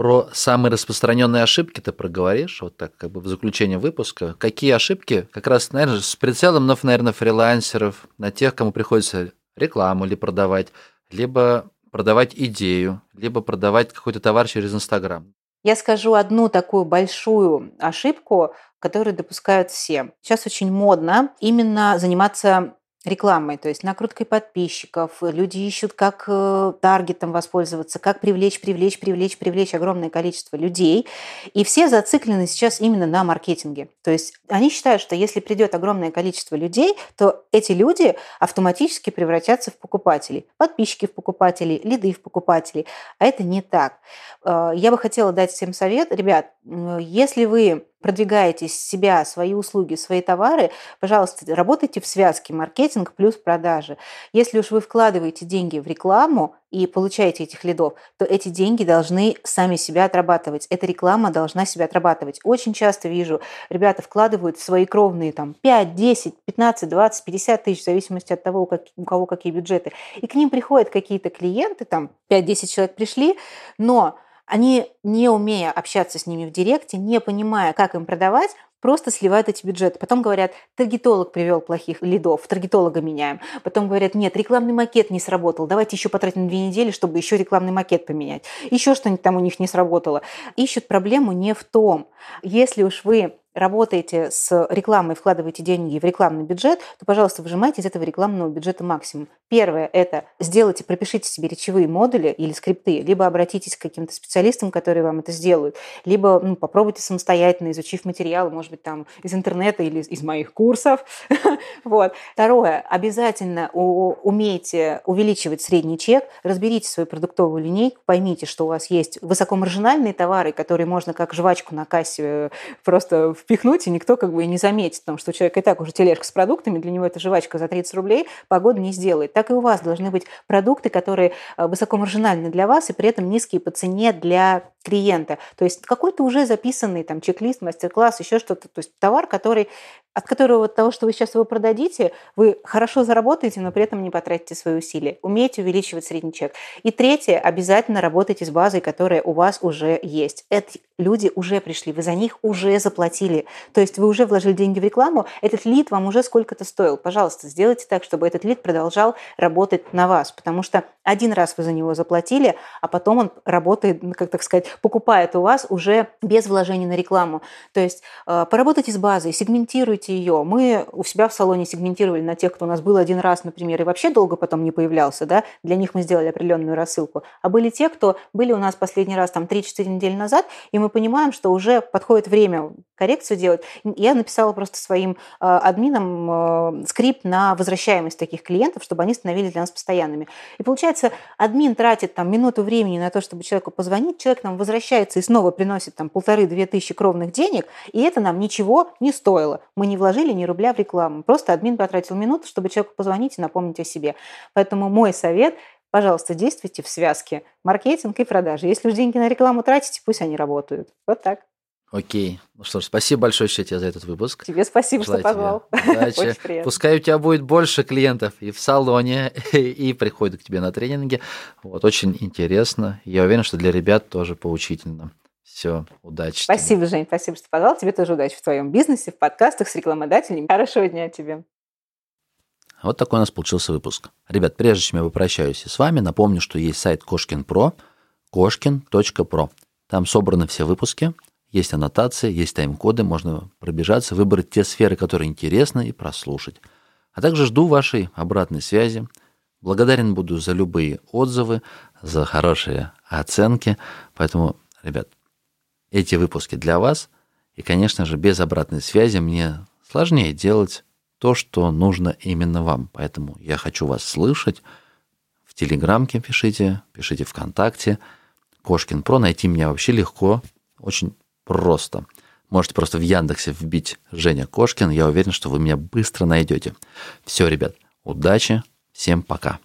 про самые распространенные ошибки ты проговоришь, вот так как бы в заключение выпуска. Какие ошибки, как раз, наверное, с прицелом на, наверное, фрилансеров, на тех, кому приходится рекламу ли продавать, либо продавать идею, либо продавать какой-то товар через Инстаграм. Я скажу одну такую большую ошибку, которую допускают все. Сейчас очень модно именно заниматься рекламой, то есть накруткой подписчиков. Люди ищут, как э, таргетом воспользоваться, как привлечь, привлечь, привлечь, привлечь огромное количество людей. И все зациклены сейчас именно на маркетинге. То есть они считают, что если придет огромное количество людей, то эти люди автоматически превратятся в покупателей. Подписчики в покупателей, лиды в покупателей. А это не так. Э, Я бы хотела дать всем совет. Ребят, если вы продвигаете себя, свои услуги, свои товары, пожалуйста, работайте в связке маркетинг плюс продажи. Если уж вы вкладываете деньги в рекламу и получаете этих лидов, то эти деньги должны сами себя отрабатывать. Эта реклама должна себя отрабатывать. Очень часто вижу, ребята вкладывают в свои кровные там 5, 10, 15, 20, 50 тысяч, в зависимости от того, как- у кого какие бюджеты. И к ним приходят какие-то клиенты, там 5-10 человек пришли, но они, не умея общаться с ними в директе, не понимая, как им продавать, просто сливают эти бюджеты. Потом говорят, таргетолог привел плохих лидов, таргетолога меняем. Потом говорят, нет, рекламный макет не сработал, давайте еще потратим две недели, чтобы еще рекламный макет поменять. Еще что-нибудь там у них не сработало. Ищут проблему не в том. Если уж вы работаете с рекламой, вкладываете деньги в рекламный бюджет, то, пожалуйста, выжимайте из этого рекламного бюджета максимум. Первое – это сделайте, пропишите себе речевые модули или скрипты, либо обратитесь к каким-то специалистам, которые вам это сделают, либо ну, попробуйте самостоятельно, изучив материалы, может быть, там из интернета или из- моих курсов. Вот. Второе, обязательно умейте увеличивать средний чек, разберите свою продуктовую линейку, поймите, что у вас есть высокомаржинальные товары, которые можно как жвачку на кассе э, просто впихнуть, и никто как бы и не заметит, потому что у человека и так уже тележка с продуктами, для него эта жвачка за 30 рублей погоду не сделает. Так и у вас должны быть продукты, которые э, высокомаржинальны для вас и при этом низкие по цене для клиента. То есть какой-то уже записанный там чек-лист, мастер-класс, еще что-то. То есть товар, который от которого от того, что вы сейчас его продадите, вы хорошо заработаете, но при этом не потратите свои усилия. Умейте увеличивать средний чек. И третье, обязательно работайте с базой, которая у вас уже есть. Эти люди уже пришли, вы за них уже заплатили. То есть вы уже вложили деньги в рекламу, этот лид вам уже сколько-то стоил. Пожалуйста, сделайте так, чтобы этот лид продолжал работать на вас, потому что один раз вы за него заплатили, а потом он работает, ну, как так сказать, покупает у вас уже без вложений на рекламу. То есть э, поработайте с базой, сегментируйте ее. Мы у себя в салоне сегментировали на тех, кто у нас был один раз, например, и вообще долго потом не появлялся, да, для них мы сделали определенную рассылку. А были те, кто были у нас последний раз там 3-4 недели назад, и мы понимаем, что уже подходит время коррекцию делать. Я написала просто своим э, админам э, скрипт на возвращаемость таких клиентов, чтобы они становились для нас постоянными. И получается, админ тратит там минуту времени на то, чтобы человеку позвонить, человек нам возвращается и снова приносит там полторы-две тысячи кровных денег, и это нам ничего не стоило. Мы не вложили ни рубля в рекламу. Просто админ потратил минуту, чтобы человеку позвонить и напомнить о себе. Поэтому мой совет пожалуйста, действуйте в связке маркетинг и продажи. Если уж деньги на рекламу тратите, пусть они работают. Вот так. Окей. Ну что ж, спасибо большое еще тебе за этот выпуск. Тебе спасибо, Желаю что позвал. Удачи. Пускай у тебя будет больше клиентов и в салоне, и приходят к тебе на тренинги. Вот, очень интересно. Я уверен, что для ребят тоже поучительно. Все, удачи. Спасибо, тебе. Жень, спасибо, что позвал. Тебе тоже удачи в твоем бизнесе, в подкастах с рекламодателями. Хорошего дня тебе. Вот такой у нас получился выпуск. Ребят, прежде чем я попрощаюсь с вами, напомню, что есть сайт Кошкин Про, кошкин.про. Там собраны все выпуски, есть аннотации, есть тайм-коды, можно пробежаться, выбрать те сферы, которые интересны, и прослушать. А также жду вашей обратной связи. Благодарен буду за любые отзывы, за хорошие оценки. Поэтому, ребят, эти выпуски для вас. И, конечно же, без обратной связи мне сложнее делать то, что нужно именно вам. Поэтому я хочу вас слышать. В Телеграмке пишите, пишите ВКонтакте. Кошкин Про. Найти меня вообще легко, очень просто. Можете просто в Яндексе вбить Женя Кошкин. Я уверен, что вы меня быстро найдете. Все, ребят, удачи. Всем пока.